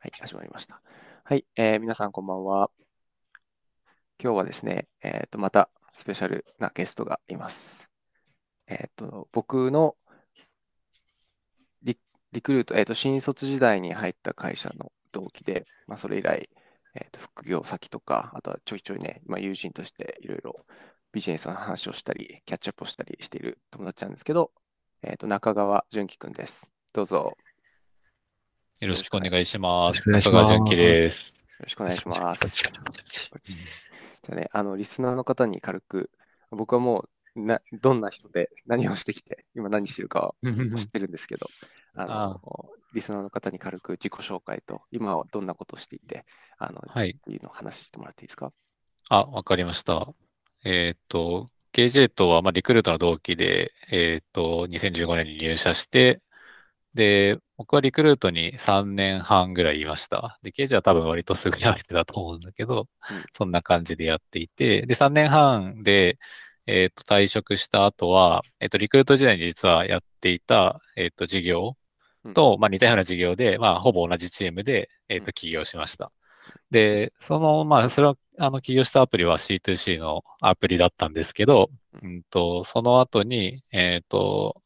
はい、始まりました。はい、えー皆さんこんばんは。今日はですね、えっと、またスペシャルなゲストがいます。えっと、僕のリ、リクルート、えっと、新卒時代に入った会社の同期で、まあ、それ以来、えっと、副業先とか、あとはちょいちょいね、まあ、友人としていろいろビジネスの話をしたり、キャッチアップをしたりしている友達なんですけど、えっと、中川純喜くんです。どうぞよよろしくお願いします。よろしくお願いします中川純喜です。ろしくお願いします。じゃあね、あの、リスナーの方に軽く、僕はもう、な、どんな人で何をしてきて、今何してるかは知ってるんですけど、あの、リスナーの方に軽く自己紹介と、今はどんなことをしていて、あの、はい。っていうのを話してもらっていいですか？あ、わかりました。えーっと、KJ とは、まあ、リクルートの同期で、えーっと、2015年に入社して、で、僕はリクルートに3年半ぐらいいました。で、KJ は多分割とすぐ辞めてたと思うんだけど、うん。そんな感じでやっていて、で、3年半で、えーっと、退職した後は、えーっと、リクルート時代に実はやっていた、えーっと、事業と、まあ、似たような事業で、まあ、ほぼ同じチームで、えっ、うん。と、起業しました。で、その、まあ、それは、あの、起業したアプリは C2C のアプリだったんですけど、ううんと、その後に、えっ、と、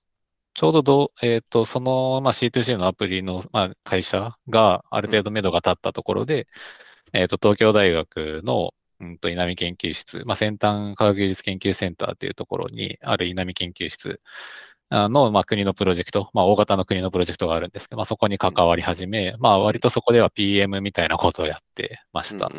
ちょうどどう、えっ、と、その、まあ、C2C のアプリの、まあ、会社がある程度目処が立ったところで、えっ、と、東京大学の、うんと、稲見研究室、まあ、先端科学技術研究センターというところにある稲見研究室あの、まあ、国のプロジェクト、まあ、大型の国のプロジェクトがあるんですけど、まあ、そこに関わり始め、まあ、割とそこでは PM みたいなことをやってました。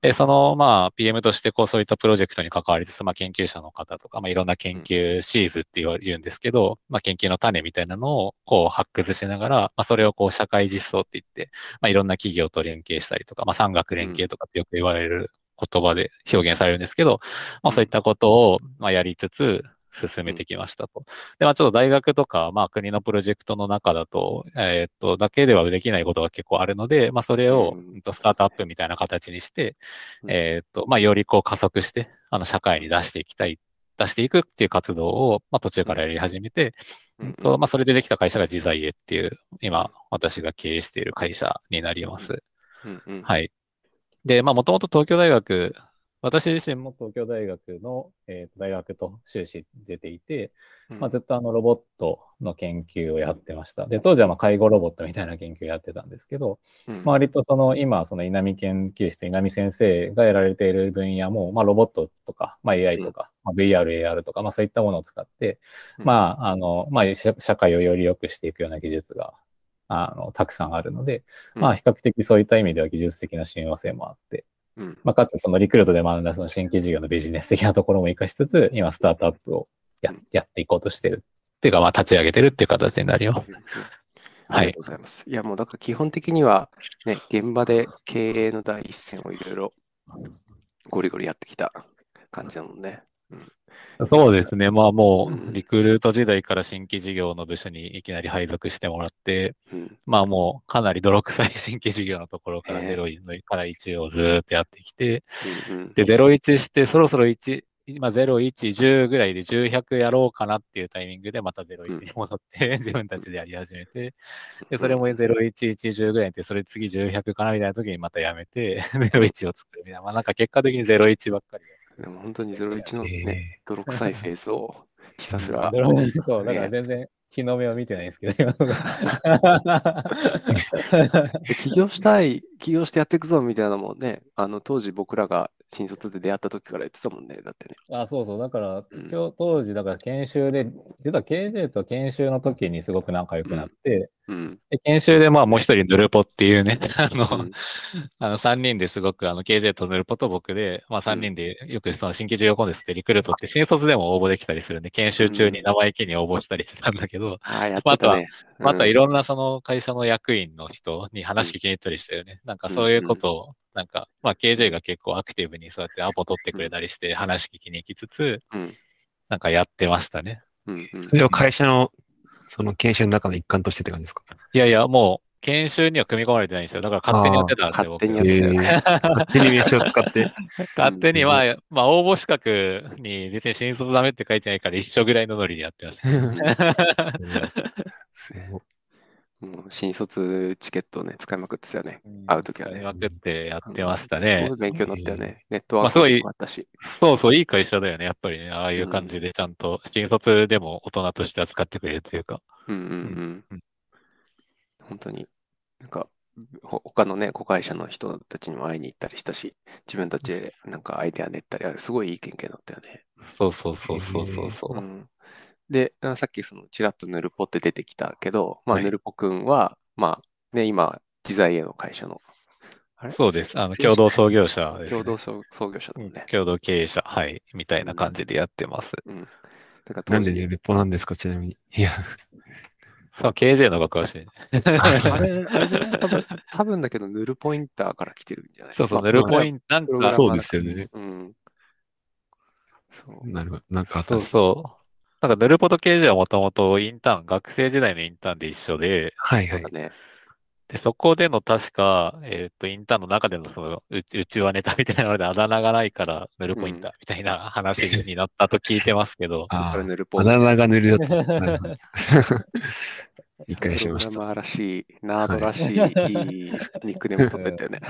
で、その、まあ、PM として、こう、そういったプロジェクトに関わりつつ、まあ、研究者の方とか、まあ、いろんな研究シーズって言わ言うんですけど、まあ、研究の種みたいなのを、こう、発掘しながら、まあ、それを、こう、社会実装って言って、まあ、いろんな企業と連携したりとか、まあ、産学連携とかってよく言われる言葉で表現されるんですけど、まあ、そういったことを、まあ、やりつつ、進めてきましたと。で、まあ、ちょっと大学とか、まあ、国のプロジェクトの中だと、えーっと、だけではできないことが結構あるので、まあ、それを、うんスタートアップみたいな形にして、うんえーっと、まあ、よりこう加速して、あの、社会に出していきたい、出していくっていう活動を、まあ、途中からやり始めて、うんうんと、まあ、それでできた会社が自在へっていう、今、私が経営している会社になります。うんうんはい。で、まあ、もともと東京大学、私自身も東京大学の、えーと大学と修士出ていて、うん。まあ、ずっとあのロボットの研究をやってました。で、当時はまあ介護ロボットみたいな研究をやってたんですけど、うん。まあ、割とその今、その稲見研究室、稲見先生がやられている分野も、まあ、ロボットとか、まあ、AI とか、まあ、VR、AR とか、まあ、そういったものを使って、うん。まあ、あの、まあ、社社会をより良くしていくような技術が、あの、たくさんあるので、まあ、比較的そういった意味では技術的な親和性もあって、うんまあ、かつそのリクルートで学んだその新規事業のビジネス的なところも活かしつつ、今スタートアップをやうんやっていこうとしてる。っていうか、まあ、立ち上げてるっていう形になるよ。ありがとうございます。いや、もうだから基本的には、ね、現場で経営の第一線をいろいろゴリゴリやってきた感じなのね。そうですね。まあもうリクルート時代から新規事業の部署にいきなり配属してもらって、うん。まあもうかなり泥臭い新規事業のところからええ。0から1をずーっとやってきて、うんうん。で、01して、そろそろ1、今0、1、10ぐらいで10、100やろうかなっていうタイミングでまた0、1に戻って、自分たちでやり始めて、で、それも0、1、1、10ぐらいで、それ次10、100かなみたいな時にまたやめて、0、1を作るみたいな。まあなんか結果的に0、1ばっかりでも本当に01のね、え泥臭いフェーズを ひたすら、そう、だからね全然日の目を見てないんですけど、今のがで起業したい、起業してやっていくぞみたいなのもね、あの当時僕らが新卒で出会った時から言ってたもんね、だってね。あ、そうそう。だから、うん。今日当時、だから研修で、実は KJ と研修の時にすごく仲良くなって、うん。で研修でまあもう一人ヌルポっていうね、あの、うん。あの3人ですごくあの KJ とヌルポと僕で、まあ3人でよくその新規事業コンテストってリクルートって新卒でも応募できたりするんで、研修中に生意気に応募したりしてたんだけど、ああ、やってたね。またいろろんなその会社の役員の人に話聞きに行ったりしたよね。なんかそういうことを、なんか、まあ KJ が結構アクティブにそうやってアポ取ってくれたりして話聞きに行きつつ、うんなんかやってましたね。うんうんそれを会社の、その研修の中の一環としてって感じですか？いやいや、もう研修には組み込まれてないんですよ。だから勝手にやってたんですよ、勝手に僕やってたよねえー勝手に名刺を使って。勝手に、うんまあ、まあ、応募資格に別に新卒ダメって書いてないから一緒ぐらいのノリでやってました。もう新卒チケットをね、使いまくってたよね。うん会うときはね使いまくってやってましたすねごい。勉強になったよね。ネットワークもあったし。そうそう、いい会社だよね。やっぱりね、ああいう感じでちゃんと、新卒でも大人として扱ってくれるというか。うんうんうんうん本当に、なんか、ほ他のね、子会社の人たちにも会いに行ったりしたし、自分たちでなんかアイデア練ったりある、すごいいい経験だったよね。そうそうそうそうそうそうう。ん、で、あさっきそのちらっとヌルポって出てきたけど、まあ、はいヌルポくんは、まあ、ね、今、自在への会社の、あれ？そうです。あの、共同創業者です、ね。共同創創業者だもんね。共同経営者、はい、みたいな感じでやってます。うん。だから当時なんでね、レポなんですか、ちなみに。いや、そう、KJ の方が詳しいね。あそうあれ、なんですあれじゃない？多分多分だけど、ヌルポインターから来てるんじゃない？そうそう、まあヌルポイント、なんか、プログラマーそうですよね。うん。そう。なるほど。なんかあったそうそう。なんか、ヌルポと KJ はもともとインターン、学生時代のインターンで一緒で、はいはいそうだ。ね。で、そこでの確か、えっと、インターンの中でのその、ううちわネタみたいなので、あだ名がないから、ヌルポインターみたいな話になったと聞いてますけど、あからヌルポあ、あだ名が塗るだったんですねなるほど。理解しました。プログラマーらしい、ナードらしい、いいニックネーム取ってたよね。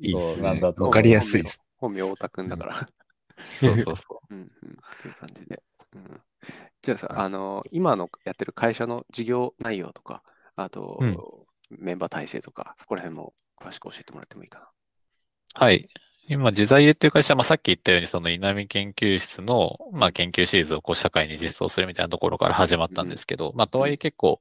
いいですね。わかりやすいです。本名、太田くんだから。そうそうそうんうん。っていう感じで。うん、じゃあさ、あの、今のやってる会社の事業内容とか、あと、うんメンバー体制とか、そこら辺も詳しく教えてもらってもいいかな。う。はい。今、自在エっていう会社は、まあ、さっき言ったように、その稲見研究室の、まあ、研究シリーズをこう社会に実装するみたいなところから始まったんですけど、まあ、とはいえ結構、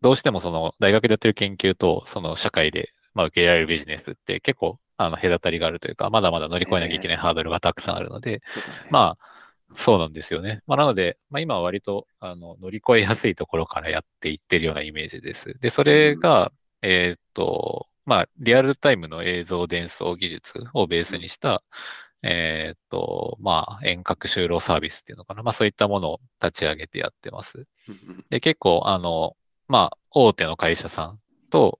どうしてもその大学でやってる研究と、その社会で、まあ、受け入れられるビジネスって結構、あの、隔たりがあるというか、まだまだ乗り越えなきゃいけないハードルがたくさんあるので、そうだね。まあ、そうなんですよね。まあ、なので、まあ、今は割と、あの、乗り越えやすいところからやっていってるようなイメージです。で、それが、えーっと、まあ、リアルタイムの映像伝送技術をベースにした、えーっと、まあ、遠隔就労サービスっていうのかな。まあ、そういったものを立ち上げてやってます。で、結構、あの、まあ、大手の会社さんと、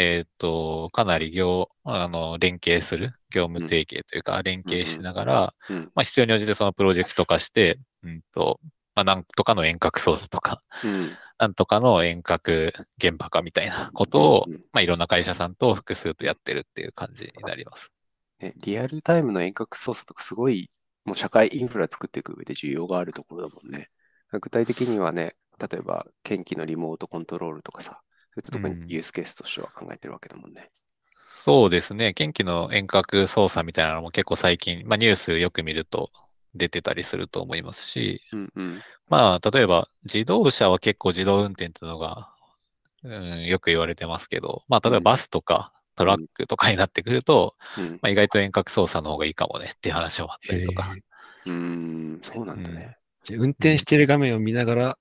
えーっと、かなり業、あの、連携する、業務提携というか、連携しながら、うん。まあ、必要に応じてそのプロジェクト化して、うんと、まあ、なんとかの遠隔操作とか、うん。なんとかの遠隔現場化みたいなことを、うんうん。まあ、いろんな会社さんと複数とやってるっていう感じになります。ね、リアルタイムの遠隔操作とかすごい、もう社会インフラ作っていく上で重要があるところだもんね。具体的にはね、例えば、研気のリモートコントロールとかさ、そういったところうんにユースケースとしては考えてるわけだもんね。そうですね。研機の遠隔操作みたいなのも結構最近、まあ、ニュースよく見ると出てたりすると思いますし、うんうん。まあ、例えば自動車は結構自動運転っていうのが、うん、よく言われてますけど、まあ、例えばバスとかトラックとかになってくると、うんまあ、意外と遠隔操作の方がいいかもねっていう話もあったえりとか。うーん、そうなんだね。じゃあ運転してる画面を見ながら、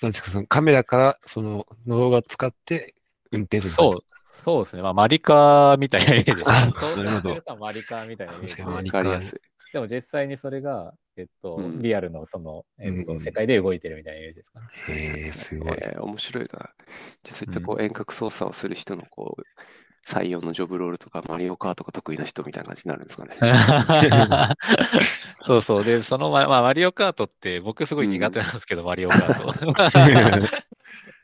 なんですか、そのカメラからその動画を使って運転するそう、そうですね。まあ、マリカーみたいなイメージですねあ。そうなるほどするとマリカーみたいなイメージ確かにマリわかりやすい。でも実際にそれが、えっと、うんリアルのその、えっと、うん世界で動いてるみたいなイメージですかね。へえ、すごい。えー面白いな。じゃあそういったこう遠隔操作をする人のこう採用のジョブロールとかマリオカートが得意な人みたいな感じになるんですかね。そうそう。で、その、ままあ、マリオカートって僕すごい苦手なんですけど、マリオカート。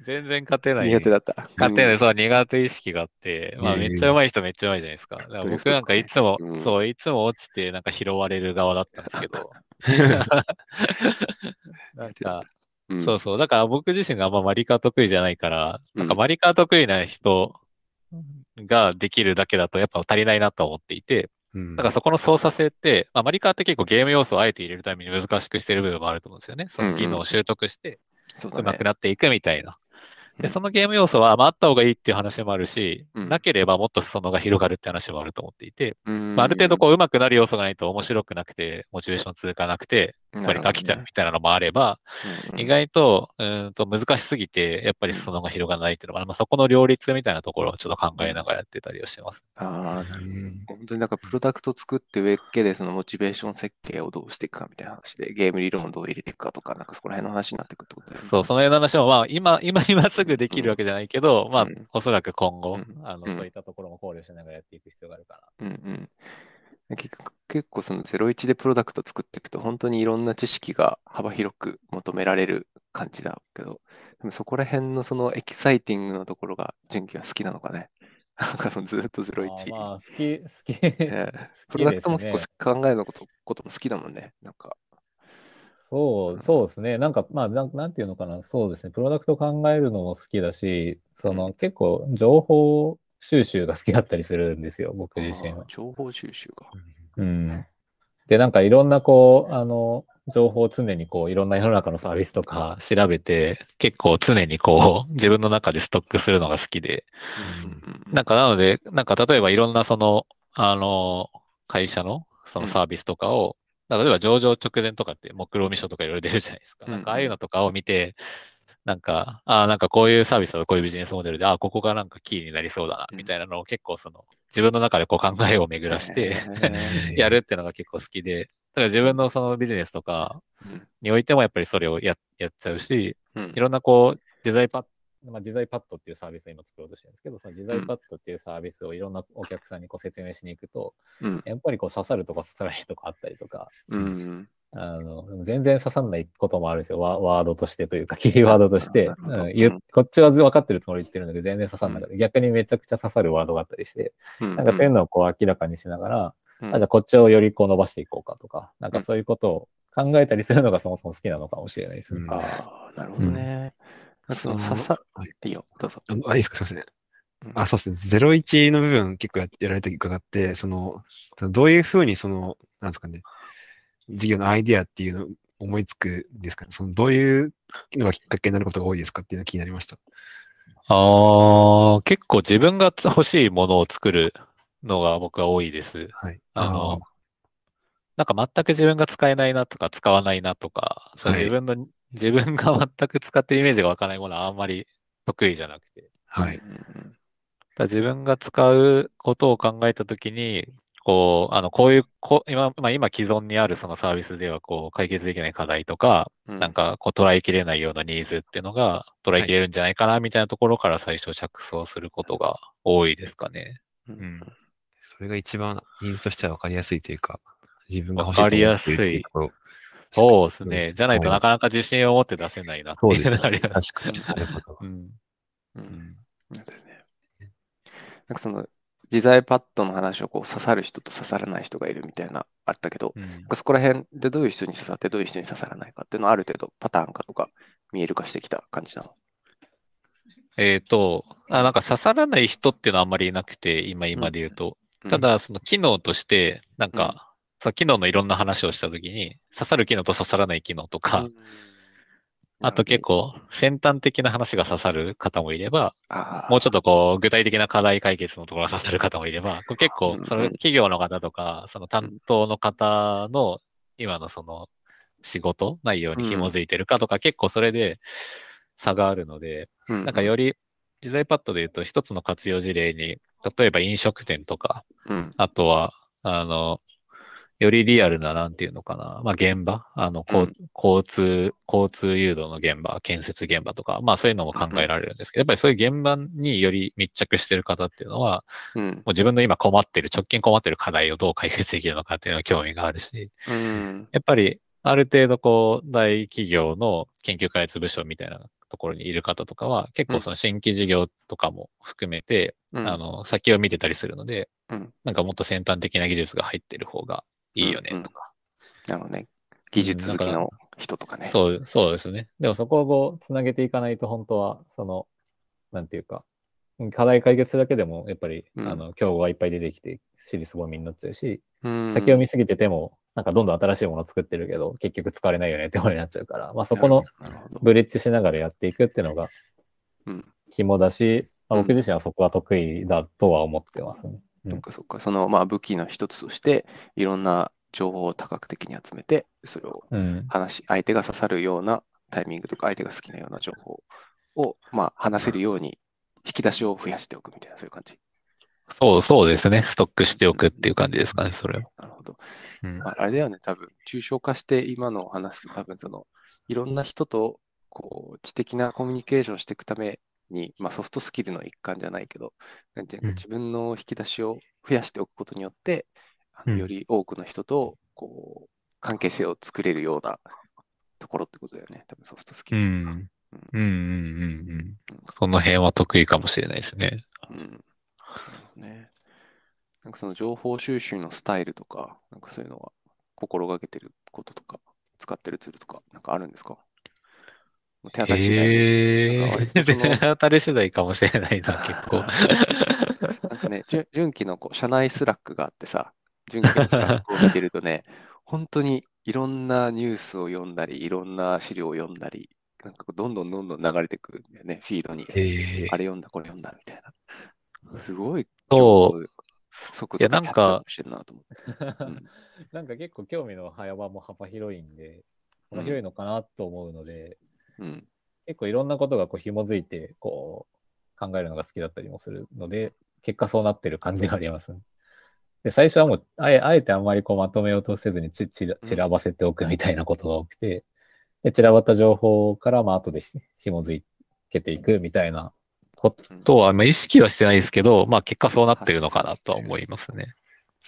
全然勝てない。苦手だった。勝てない、うんそう、苦手意識があって、まあ、ええめっちゃ上手い人めっちゃ上手いじゃないですか。だか僕なんかいつも、うんそう、いつも落ちて、なんか拾われる側だったんですけど、なんか、うんそうそう。だから僕自身があんまマリカー得意じゃないから、うんなんかマリカー得意な人ができるだけだとやっぱ足りないなと思っていて、うんだからそこの操作性って、まあ、マリカーって結構ゲーム要素をあえて入れるために難しくしてる部分もあると思うんですよね。その技能を習得してそうだね上手く。なっていくみたいな。で、うんそのゲーム要素は、まあ、あった方がいいっていう話もあるし、うん。なければもっと裾野が広がるって話もあると思っていて、うん。まあ、ある程度こう上手くなる要素がないと面白くなくて、モチベーション続かなくて、やっぱり飽きちゃうみたいなのもあれば、意外と、うーんと難しすぎて、やっぱり裾野が広がらないっていうのが、まあ、そこの両立みたいなところをちょっと考えながらやってたりはしてます。ああ、なるほどうん。本当になんかプロダクト作って上っけでそのモチベーション設計をどうしていくかみたいな話で、ゲーム理論をどう入れていくかとか、なんかそこら辺の話になってくるってことだよね。そう、その辺の話も、まあ、今、今、今すぐできるわけじゃないけど、まあうん、おそらく今後、うんあの、うんそういったところも考慮しながらやっていく必要があるかうんうん。結構その01でプロダクト作っていくと本当にいろんな知識が幅広く求められる感じだけど、でもそこら辺のそのエキサイティングのところが純喜は好きなのかね。なんかそのずっとあ01。ーまあ、好き、好き。ええプロダクトも結構考えることことも好きだもんね。なんか。そう、そうですね。なんか、まあなん、なんていうのかな。そうですね。プロダクト考えるのも好きだし、その、結構、情報収集が好きだったりするんですよ、僕自身は。情報収集が。うん。で、なんかいろんなこう、あの、情報を常にこう、いろんな世の中のサービスとか調べて、結構常にこう、自分の中でストックするのが好きで。うんなんかなので、なんか例えばいろんなその、あの、会社のそのサービスとかを、例えば上場直前とかって目論見書とかいろいろ出るじゃないですか。うんなんかああいうのとかを見て、なんか、ああ、なんかこういうサービスだとこういうビジネスモデルで、ああ、ここがなんかキーになりそうだな、うん。みたいなのを結構その、自分の中でこう考えを巡らして、へ やるっていうのが結構好きで、だから自分のそのビジネスとかうん。においてもやっぱりそれをややっちゃうし、うん。いろんなこう、デザイパッド、まあ、デザイパッドっていうサービスを今作ろうとしてるんですけど、そのデザイパッドっていうサービスをいろんなお客さんにこう説明しに行くと、うんやっぱりこう刺さるとか刺さらないとかあったりとか、うんあの全然刺さらないこともあるんですよ。ワワードとしてというか、キーワードとしてうんこっちは分かってるつもりで言ってるんだけど、全然刺さらなかった。逆にめちゃくちゃ刺さるワードがあったりして、うんなんかそういうのをこう明らかにしながら、うんあ、じゃあこっちをよりこう伸ばしていこうかとか、なんかそういうことを考えたりするのがそもそも好きなのかもしれないですね。うんああ、なるほどね。そのその刺さ、はいいいよ、どうぞ。あのあ、いいですかすいません。うんあ、そうですね。01の部分結構ややられて伺って、その、どういうふうにその、なんですかね、授業のアイディアっていうのを思いつくんですかね。その、どういうのがきっかけになることが多いですかっていうのが気になりました。ああ、結構自分が欲しいものを作るのが僕は多いです。はい。あの、なんか全く自分が使えないなとか使わないなとか、そうはい自分の、自分が全く使ってるイメージが湧かないものはあんまり得意じゃなくて。はい。だ自分が使うことを考えたときに、こう、あの、こういう、こう今、まあ、今既存にあるそのサービスでは、こう、解決できない課題とか、うんなんか、こう、捉えきれないようなニーズっていうのが、捉えきれるんじゃないかな、みたいなところから最初着想することが多いですかね。ううんん。それが一番ニーズとしては分かりやすいというか、自分が欲わしいと思ってるかりやすいっていうところそうですね。じゃないとはいなかなか自信を持って出せないなっていうそうですのがあります。確かに。なるほど。うん。なんかその、自在パッドの話をこう刺さる人と刺さらない人がいるみたいなあったけど、うんそこら辺でどういう人に刺さってどういう人に刺さらないかっていうのはある程度パターン化とか見える化してきた感じなの？えっと、あ、なんか刺さらない人っていうのはあんまりいなくて、今、今で言うと。うんた、だ、その機能として、なんか、その機能のいろんな話をしたときに、刺さる機能と刺さらない機能とか、うん。あと結、構先端的な話が刺さる方もいれば、もうちょっとこう具体的な課題解決のところが刺さる方もいれば、結構うんその企業の方とか、その担当の方の今のその仕事内容に紐づいてるかとか、結構それで差があるので、うんなんかより、デザインパッドで言うと一つの活用事例に、例えば飲食店とか、うん。あとは、あの、よりリアルな、なんていうのかな、まあ、現場、あの、こううん。交通、交通誘導の現場、建設現場とか、まあそういうのも考えられるんですけど、やっぱりそういう現場により密着してる方っていうのは、うん。もう自分の今困ってる、直近困ってる課題をどう解決できるのかっていうのが興味があるし、うん。やっぱり、ある程度こう、大企業の研究開発部署みたいなところにいる方とかは、結構その新規事業とかも含めて、うん。あの、先を見てたりするので、うん。なんかもっと先端的な技術が入ってる方がいいよねとか。ね。技術好きの人とかね。そう、そうですね。でもそこをつなげていかないと本当は、その、なんていうか、課題解決するだけでも、やっぱり、うんあの、競合がいっぱい出てきて、尻すぼみになっちゃうし、うん先を見すぎてても、なんかどんどん新しいものを作ってるけど、結局使われないよねってことになっちゃうから、まあそこの。ブリッジしながらやっていくっていうのがうん肝だし、まあうん僕自身はそこは得意だとは思ってますね。うんそっかそっか。その、まあ、武器の一つとして、いろんな情報を多角的に集めて、それをうん。話し、相手が刺さるようなタイミングとか、相手が好きなような情報を、まあ、話せるように、引き出しを増やしておくみたいな、そういう感じ。そう、そうですね。ストックしておくっていう感じですかね、それは。なるほど。うんまあ、あれだよね、多分、抽象化して今のを話す、多分その、いろんな人と、こう、知的なコミュニケーションしていくために、まあ、ソフトスキルの一環じゃないけど、なんていうかうん自分の引き出しを増やしておくことによって、あのうんより多くの人と、こう、関係性を作れるようなところってことだよね、多分ソフトスキうルというか。ん。うんうんうんうん。その辺は得意かもしれないですね。うん。ね。なんかその情報収集のスタイルとか、なんかそういうのは心がけてることとか、使ってるツールとか、なんかあるんですか？手当たり次第。手当たり次第かもしれないな、結構。なんかね、じゅ純喜のこう社内 Slack があってさ、純喜の Slack を見てるとね、本当にいろんなニュースを読んだり、いろんな資料を読んだり、なんかこうどんどんどんどん流れてくるんだよね、フィードに。ええあれ読んだ、これ読んだみたいな。すごいそう速度でキャッチアなんかップしてるなと思って。うんなんか結構興味の幅も幅広いんで、うん幅広いのかなと思うので、うん。結構いろんなことがこう紐づいてこう考えるのが好きだったりもするので、結果そうなってる感じがあります、ね。で、最初はもう、あえあえてあんまりこうまとめようとせずにちちら散らばせておくみたいなことが多くて、で散らばった情報からまあ後でひ紐づけていくみたいなことは、まあ、意識はしてないですけど、まあ結果そうなってるのかなとは思いますね。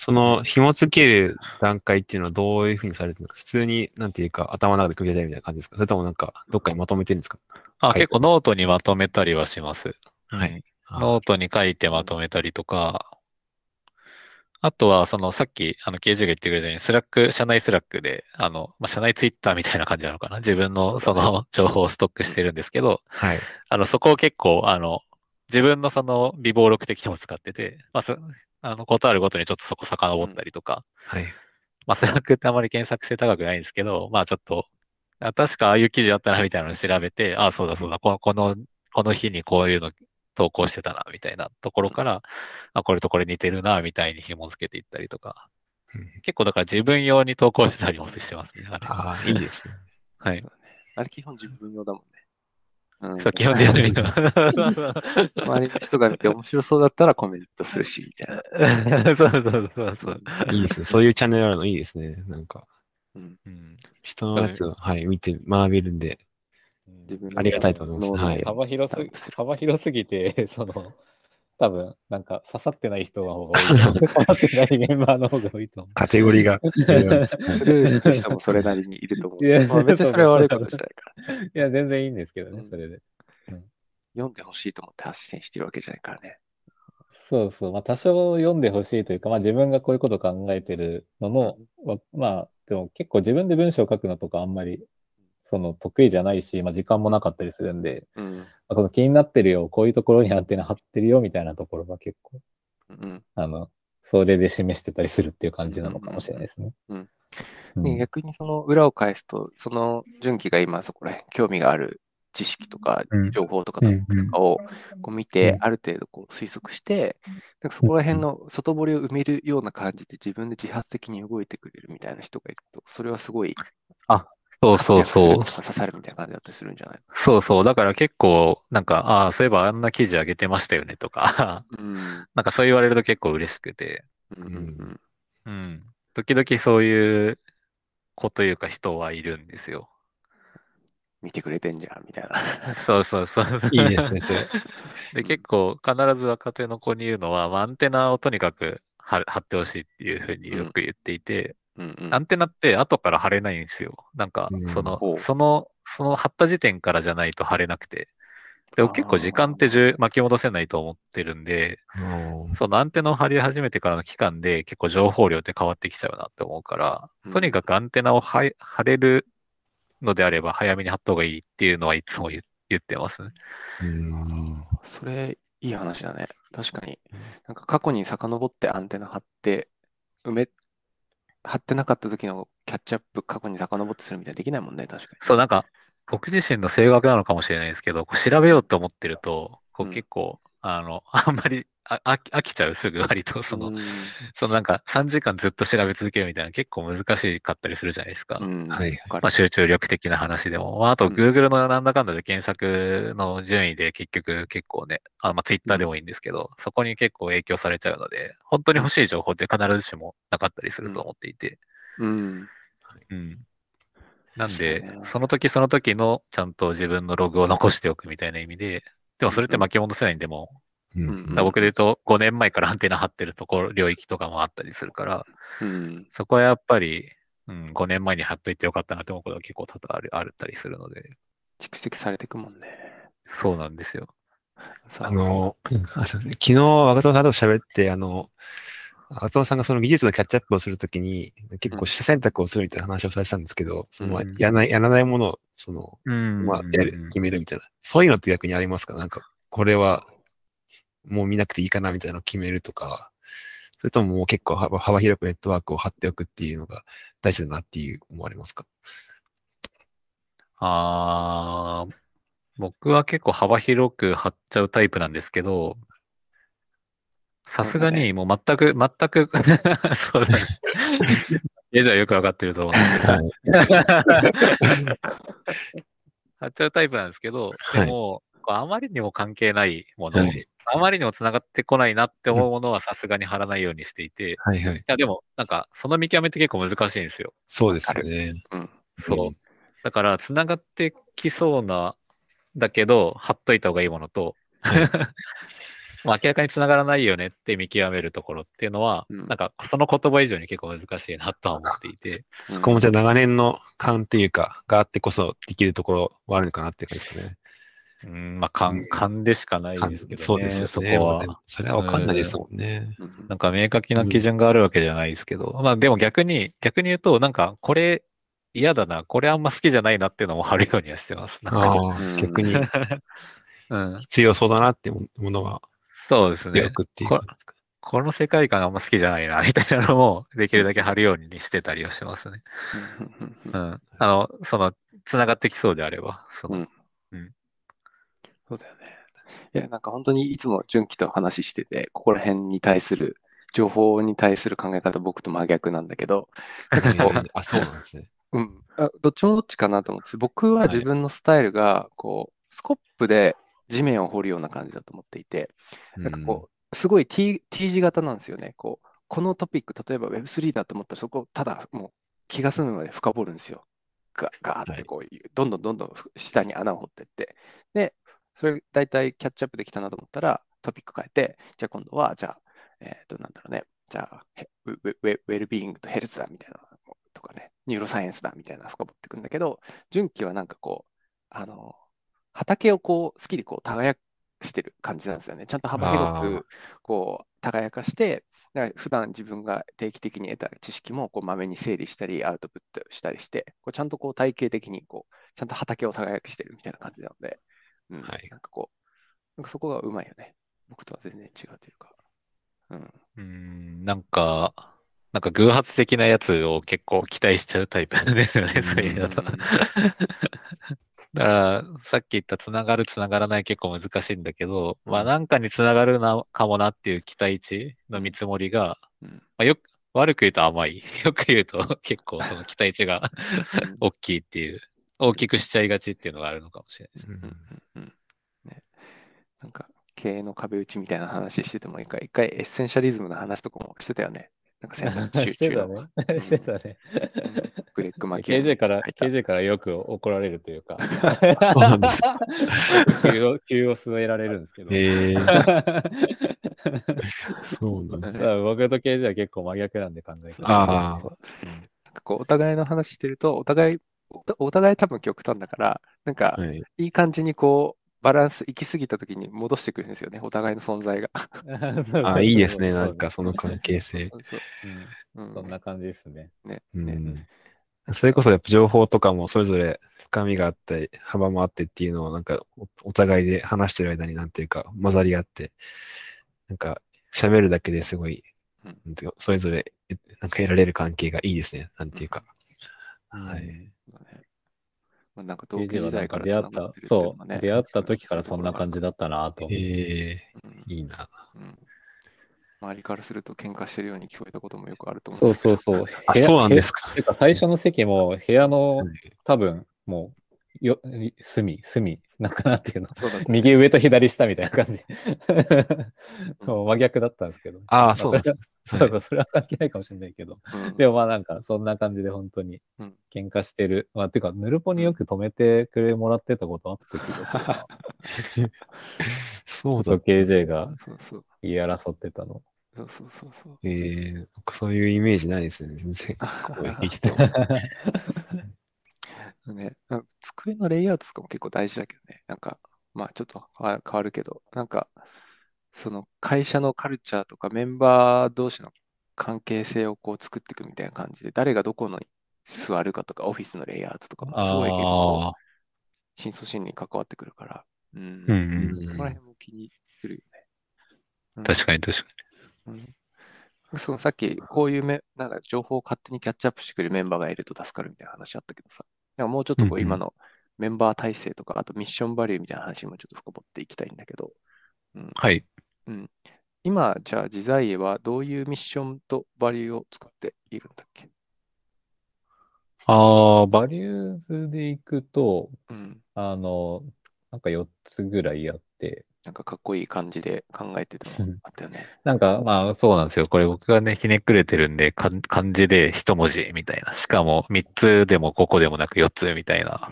その紐付ける段階っていうのはどういうふうにされてるの？か普通に、なんていうか、頭の中で組み立てるみたいな感じですか？それともなんか、どっかにまとめてるんですか？あ、はい結構ノートにまとめたりはします。はい。あノートに書いてまとめたりとか、あとは、その、さっき、あの、ケイジが言ってくれたように、 Slack、社内 Slack で、あの、まあ、社内ツイッターみたいな感じなのかな？自分の、その、情報をストックしてるんですけど、はい。あの、そこを結構、あの、自分のその、備忘録的にも使ってて、まあ、そあの、ことあるごとにちょっとそこ遡ったりとか、はい。まあ、 Slack ってあまり検索性高くないんですけど、まあ、ちょっと、あ確かああいう記事あったな、みたいなのを調べて、ああ、そうだそうだ、この、この、この日にこういうの投稿してたな、みたいなところから、あ、これとこれ似てるな、みたいに紐付けていったりとか、うん結構だから自分用に投稿したりもしてますね。ああ、いいですね。はい。あれ基本自分用だもんね。うんそう、基本的に。周りの人が見て面白そうだったらコメントするし、みたいな。そうそうそうそう。いいですね。そういうチャンネルあるのいいですね。なんか、うんうん人のやつを、はい、見て学べるんで、自分ありがたいと思いますはい幅広す幅広すぎて、その、多分、なんか刺さってない人が方が多い。刺さってないメンバーの方が多いと思う。カテゴリーが。スルーした人もそれなりにいると思う。い やまあ、別にそれは悪いことじゃないから。いや、全然いいんですけどねう、んそれで。読んでほしいと思って発信してるわけじゃないからね。そうそう。まあ、多少読んでほしいというか、まあ、自分がこういうことを考えてるのの、わまあ、でも結構自分で文章を書くのとかあんまり、その得意じゃないし、まあ、時間もなかったりするんで、うん。まあ、この気になってるよ、こういうところにアンテナ張ってるよ、みたいなところが結構、うん。あの、それで示してたりするっていう感じなのかもしれないですね。うん。うん。ね、逆にその裏を返すと、その純喜が今そこら辺興味がある知識とかうん。情報とかトピックとかをこう見てう、ん。ある程度こう推測して、なんかそこら辺の外堀を埋めるような感じで自分で自発的に動いてくれるみたいな人がいると、それはすごいそうそうそう。刺さるみたいな感じだったりするんじゃないそうそう。だから結構、なんか、ああ、そういえばあんな記事あげてましたよねとか、うん。なんかそう言われると結構嬉しくて、うんうんうん。時々そういう子というか人はいるんですよ。見てくれてんじゃんみたいな。そうそうそう。いいですね、それ。で、結構必ず若手の子に言うのは、まあアンテナをとにかく張張ってほしいっていうふうによく言っていて、うんうんアンテナって後から貼れないんですよ。なんかうん、その、ほうその、その貼った時点からじゃないと貼れなくて。でも結構時間って巻き戻せないと思ってるんで、うんそのアンテナを張り始めてからの期間で結構情報量って変わってきちゃうなって思うから、うんとにかくアンテナを張張れるのであれば早めに貼った方がいいっていうのはいつも言言ってますね。うんそれ、いい話だね。確かに。なんか過去に遡ってアンテナ張って、埋め、張ってなかった時のキャッチアップ過去に遡ってするみたいなできないもんね、確かに。そう、なんか、僕自身の性格なのかもしれないですけど、こう調べようと思ってると、こううん結構、あの、あんまりあ飽き飽きちゃう、すぐ 割と、その、うんそのなんか3時間ずっと調べ続けるみたいな結構難しかったりするじゃないですか。うんはいまあ、集中力的な話でも。まあ、あと、うん Google のなんだかんだで検索の順位で結局結構ね、あまあ、Twitter でもいいんですけど、そこに結構影響されちゃうので、本当に欲しい情報って必ずしもなかったりすると思っていて。うん。うん。なんでね、その時その時のちゃんと自分のログを残しておくみたいな意味で、でもそれって巻き戻せないんでも、うん僕で言うと5年前からアンテナ張ってるところ、領域とかもあったりするから、うん。そこはやっぱり、うん、5年前に貼っといてよかったなって思うことが結構多々ある、あったりするので。蓄積されていくもんね。そうなんですよ。あの、あそうですね昨日、若造さんと喋って、あの、若造さんがその技術のキャッチアップをするときに、結構主選択をするみたいな話をされてたんですけど、そのうんやらない、やらないものを、その、うんまあ、やる、決めるみたいな。そういうのって逆にありますか？なんか、これは、もう見なくていいかなみたいなのを決めるとか、それとももう結構幅幅広くネットワークを張っておくっていうのが大事だなっていう思われますか？あー僕は結構幅広く貼っちゃうタイプなんですけど、さすがにもう全く、全く、そうだね。えじゃあよくわかってると思うんですけど、貼っちゃうタイプなんですけど、はい。でも、こうあまりにも関係ないもの、はい。あまりにも繋がってこないなって思うものはさすがに貼らないようにしていて、いはいはい。やでも、なんか、その見極めって結構難しいんですよ。そうですよね。うん。そう。うんだから、繋がってきそうな、だけど、貼っといた方がいいものと、まあ明らかに繋がらないよねって見極めるところっていうのは、うんなんか、その言葉以上に結構難しいなとは思っていて、そこもじゃあ長年の勘っていうか、があってこそできるところはあるのかなって感じですね。うん、まあ、う勘ん、勘でしかない勘ですけどね。そうですよそこね。まあは。それはわかんないですもんね。うんなんか明確な基準があるわけじゃないですけど、まあでも逆に、逆に言うと、なんかこれ嫌だな、これあんま好きじゃないなっていうのも貼るようにはしてます。なんかああ、逆にうん、必要そうだなってものは、そうですねよ。くっていう。この世界観あんま好きじゃないな、みたいなのも、できるだけ貼るようにしてたりはしますね。うんうんううんん。あの、その、繋がってきそうであれば、その、そうだよね。いや、なんか本当にいつも純喜と話してて、ここら辺に対する、情報に対する考え方、僕と真逆なんだけど、えーあ、そうなんですね。うん、あどっちもどっちかなと思ってて、僕は自分のスタイルが、こう、スコップで地面を掘るような感じだと思っていて、なんかこう、すごい T, T 字型なんですよね。こう、このトピック、例えば Web3 だと思ったら、そこをただもう気が済むまで深掘るんですよ。ガガーってこういう、どんどんどんどん下に穴を掘っていって。で、それ大体キャッチアップできたなと思ったら、トピック変えて、じゃあ今度は、じゃあ、えっ、と、なんだろうね、じゃあ、へウェウェルビーイングとヘルスだみたいなのとかね、ニューロサイエンスだみたいなの深掘っていくんだけど、純喜はなんかこう、あの、畑をこう、好きでこう、耕してる感じなんですよね。ちゃんと幅広く、こう、耕かして、だから普段自分が定期的に得た知識もこうまめに整理したり、アウトプットしたりして、こうちゃんとこう体系的にこう、ちゃんと畑を耕してるみたいな感じなので、うん、はいなんかこう、なんかそこがうまいよね。僕とは全然違うというか。うん。うん、なんか、なんか偶発的なやつを結構期待しちゃうタイプですよね、そういうのと。だから、さっき言った繋がる繋がらない結構難しいんだけど、まあうんなんかに繋がるな、かもなっていう期待値の見積もりが、うんまあ、よく、悪く言うと甘い。よく言うと結構その期待値がうん 大きいっていう、大きくしちゃいがちっていうのがあるのかもしれないです。うんうん。うん。うん。ね、なんか経営の壁打ちみたいな話しててもいいか、一回エッセンシャリズムの話とかもしてたよね。なんか選択集中の。ね。してたね。グレッグ・マキオ KJ から、KJ からよく怒られるというか、そうなんです。急を、急を据えられるんですけど。え。ー、そうなんですね。まあ僕と KJ は結構真逆なんで考え方あー。そう。なんかこうお互いの話してると、お互い、おお互い多分極端だから、なんかはい。いい感じにこう、バランス行き過ぎた時に戻してくるんですよね、お互いの存在が。あ、いいですね。なんかその関係性。そうそううんうんそんな感じですね。ねうねん。それこそやっぱ情報とかもそれぞれ深みがあったり、幅もあってっていうのをなんかおお互いで話してる間になんていうか混ざり合って、なんか喋るだけですごい、うんそれぞれえなんか得られる関係がいいですね。なんていうか。うんはい。そうねまあなんか同期時代から出会ったそう、出会った時からそんな感じだったなと。えうんー、いいな。うん周りからすると喧嘩してるように聞こえたこともよくあると思そうそうそう。あ、そうなんですか。か最初の席も部屋のはい多分もうよ隅、隅、なんかなんていうの、そうだった右上と左下みたいな感じ。もう真逆だったんですけど。ああ、そうですね。そうそう、それは関係ないかもしれないけど。うんでもまあなんかそんな感じで本当にうん喧嘩してる。まあてか、ヌルポによく止めてくれもらってたことあった気がするな。そうだと。KJ がそうそう言い争ってたの。そうそうそうそう。えー、なんかそういうイメージないですね。全然。ここへ来ても ね、机のレイアウトとかも結構大事だけどね。なんか、まあちょっと変わ変わるけど、なんか、その会社のカルチャーとかメンバー同士の関係性をこう作っていくみたいな感じで、誰がどこの座るかとか、オフィスのレイアウトとかもすごい結構、深層心理に関わってくるから、うん、うんそうん。こら辺も気にするよね。うん。確かに確かうん。そのさっき、こういうめ、なんだ、情報を勝手にキャッチアップしてくれるメンバーがいると助かるみたいな話あったけどさ、なんかもうちょっとこう今のメンバー体制とか、あとミッションバリューみたいな話もちょっと深掘っていきたいんだけど、うん、はい。今、じゃあ、自在絵はどういうミッションとバリューを使っているんだっけ？ああ、バリューズでいくと、うん。あの、なんか4つぐらいあって、なんかかっこいい感じで考えてたのあったよね。なんか、まあ、そうなんですよ。これ僕がね、ひねくれてるんで、かん漢字で一文字みたいな。しかも、3つでも5個でもなく4つみたいな。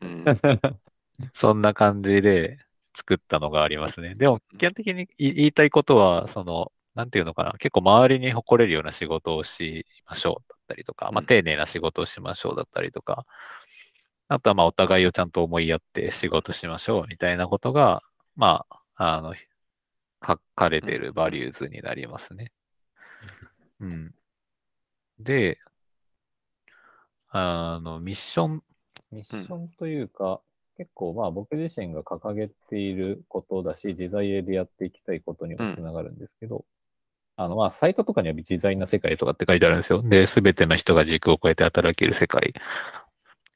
うん。そんな感じで作ったのがありますね。でも、基本的にい言いたいことは、その、なんていうのかな。結構周りに誇れるような仕事をしましょうだったりとか、まあ、うん丁寧な仕事をしましょうだったりとか、あとはまあ、お互いをちゃんと思いやって仕事しましょうみたいなことが、まあ、あの、書かれているバリューズになりますね。うん。で、あの、ミッション、ミッションというか、結構まあ僕自身が掲げていることだし、デザインでやっていきたいことにもつながるんですけど、あのまあサイトとかにはデザインな世界とかって書いてあるんですよ。で、すべての人が軸を超えて働ける世界。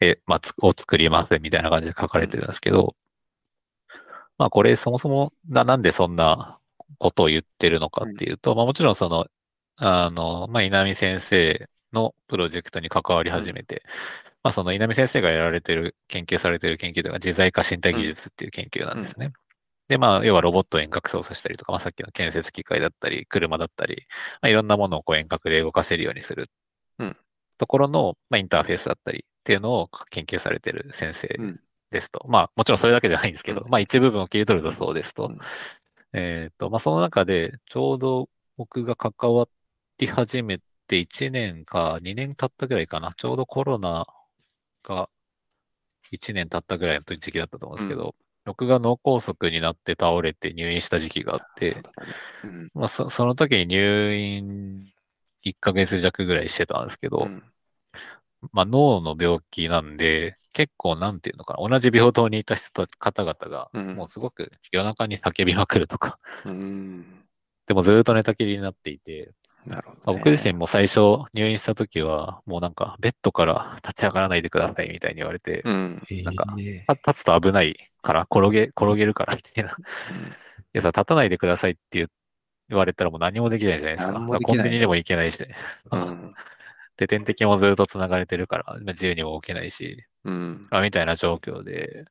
え、まあ、つを作りますみたいな感じで書かれてるんですけど、まあこれそもそもななんでそんなことを言ってるのかっていうと、まあもちろんその、あの、まあ稲見先生のプロジェクトに関わり始めて、まあその稲見先生がやられてる、研究されてる研究というのが自在化身体技術っていう研究なんですね。で、まあ要はロボットを遠隔操作したりとか、まあさっきの建設機械だったり、車だったり、まあいろんなものをこう遠隔で動かせるようにするうんところの、まあインターフェースだったりっていうのを研究されてる先生うんですと。まあもちろんそれだけじゃないんですけど、うんまあ一部分を切り取るとそうですと。うんえっ、と、まあ、その中で、ちょうど僕が関わり始めて1年か2年経ったぐらいかな。ちょうどコロナが1年経ったぐらいの時期だったと思うんですけど、僕が脳梗塞になって倒れて入院した時期があってそう、ん。まあ、そその時に入院1ヶ月弱ぐらいしてたんですけど、うん。まあ、脳の病気なんで、結構なんていうのかな、同じ病棟にいた人た方々が、うん。もうすごく夜中に叫びまくるとか、うん。でもずーっと寝たきりになっていて、なるほまあど、ね。僕自身も最初入院した時は、もうなんかベッドから立ち上がらないでくださいみたいに言われて、うん。なんか立つと危ないから転げ、転げるからみたいな。いやさ、立たないでくださいって言言われたらもう何もできないじゃないですか。何もできないコンビニにも行けないし、うん。で、点滴もずっと繋がれてるから、まあ自由にも動けないし、うん。まあ、みたいな状況で、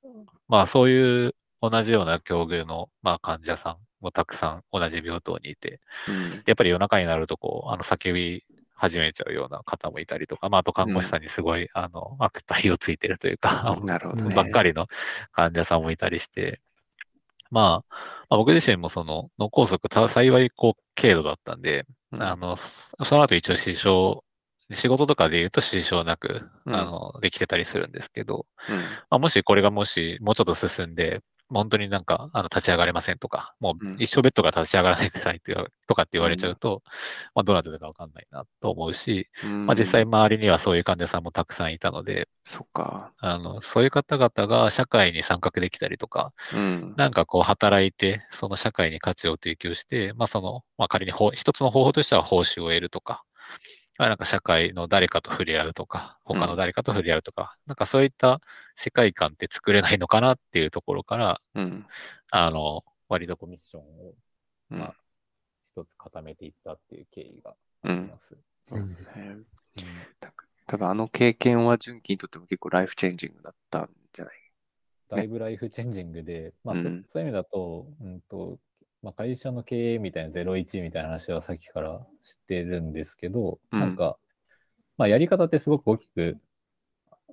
まあそういう同じような境遇の、まあ、患者さんもたくさん同じ病棟にいて、うん。やっぱり夜中になるとこう、あの叫び始めちゃうような方もいたりとか、まああと看護師さんにすごい、あの、悪態をついてるというか、なるほどね。ばっかりの患者さんもいたりして、まあ、まあ、僕自身もその脳梗塞、た幸いこう軽度だったんで、うんあの、その後一応支障、仕事とかで言うと支障なく、うんあの、できてたりするんですけど、うん。まあ、もしこれがもしもうちょっと進んで、本当になんか、あの、立ち上がれませんとか、もうんう一生ベッドから立ち上がらないでくださいとかって言われちゃうと、まあ、どうなってるかわかんないなと思うし、うんまあ、実際周りにはそういう患者さんもたくさんいたので、そっか。あの、そういう方々が社会に参画できたりとか、うん。なんかこう働いて、その社会に価値を提供して、まあその、まあ仮に一つの方法としては報酬を得るとか、まあなんか社会の誰かと触れ合うとか、他の誰かと触れ合うとか、なんかそういった世界観って作れないのかなっていうところから、うん。あの、割とこうミッションをうん。まあ一つ固めていったっていう経緯がうん。あります。うん。ねうん。多分あの経験は純喜にとっても結構ライフチェンジングだったんじゃない？だいぶライフチェンジングで、まあ、そうん。そういう意味だと、うんとまあ、会社の経営みたいな01みたいな話はさっきから知ってるんですけど、うん。なんか、まあ、やり方ってすごく大きく、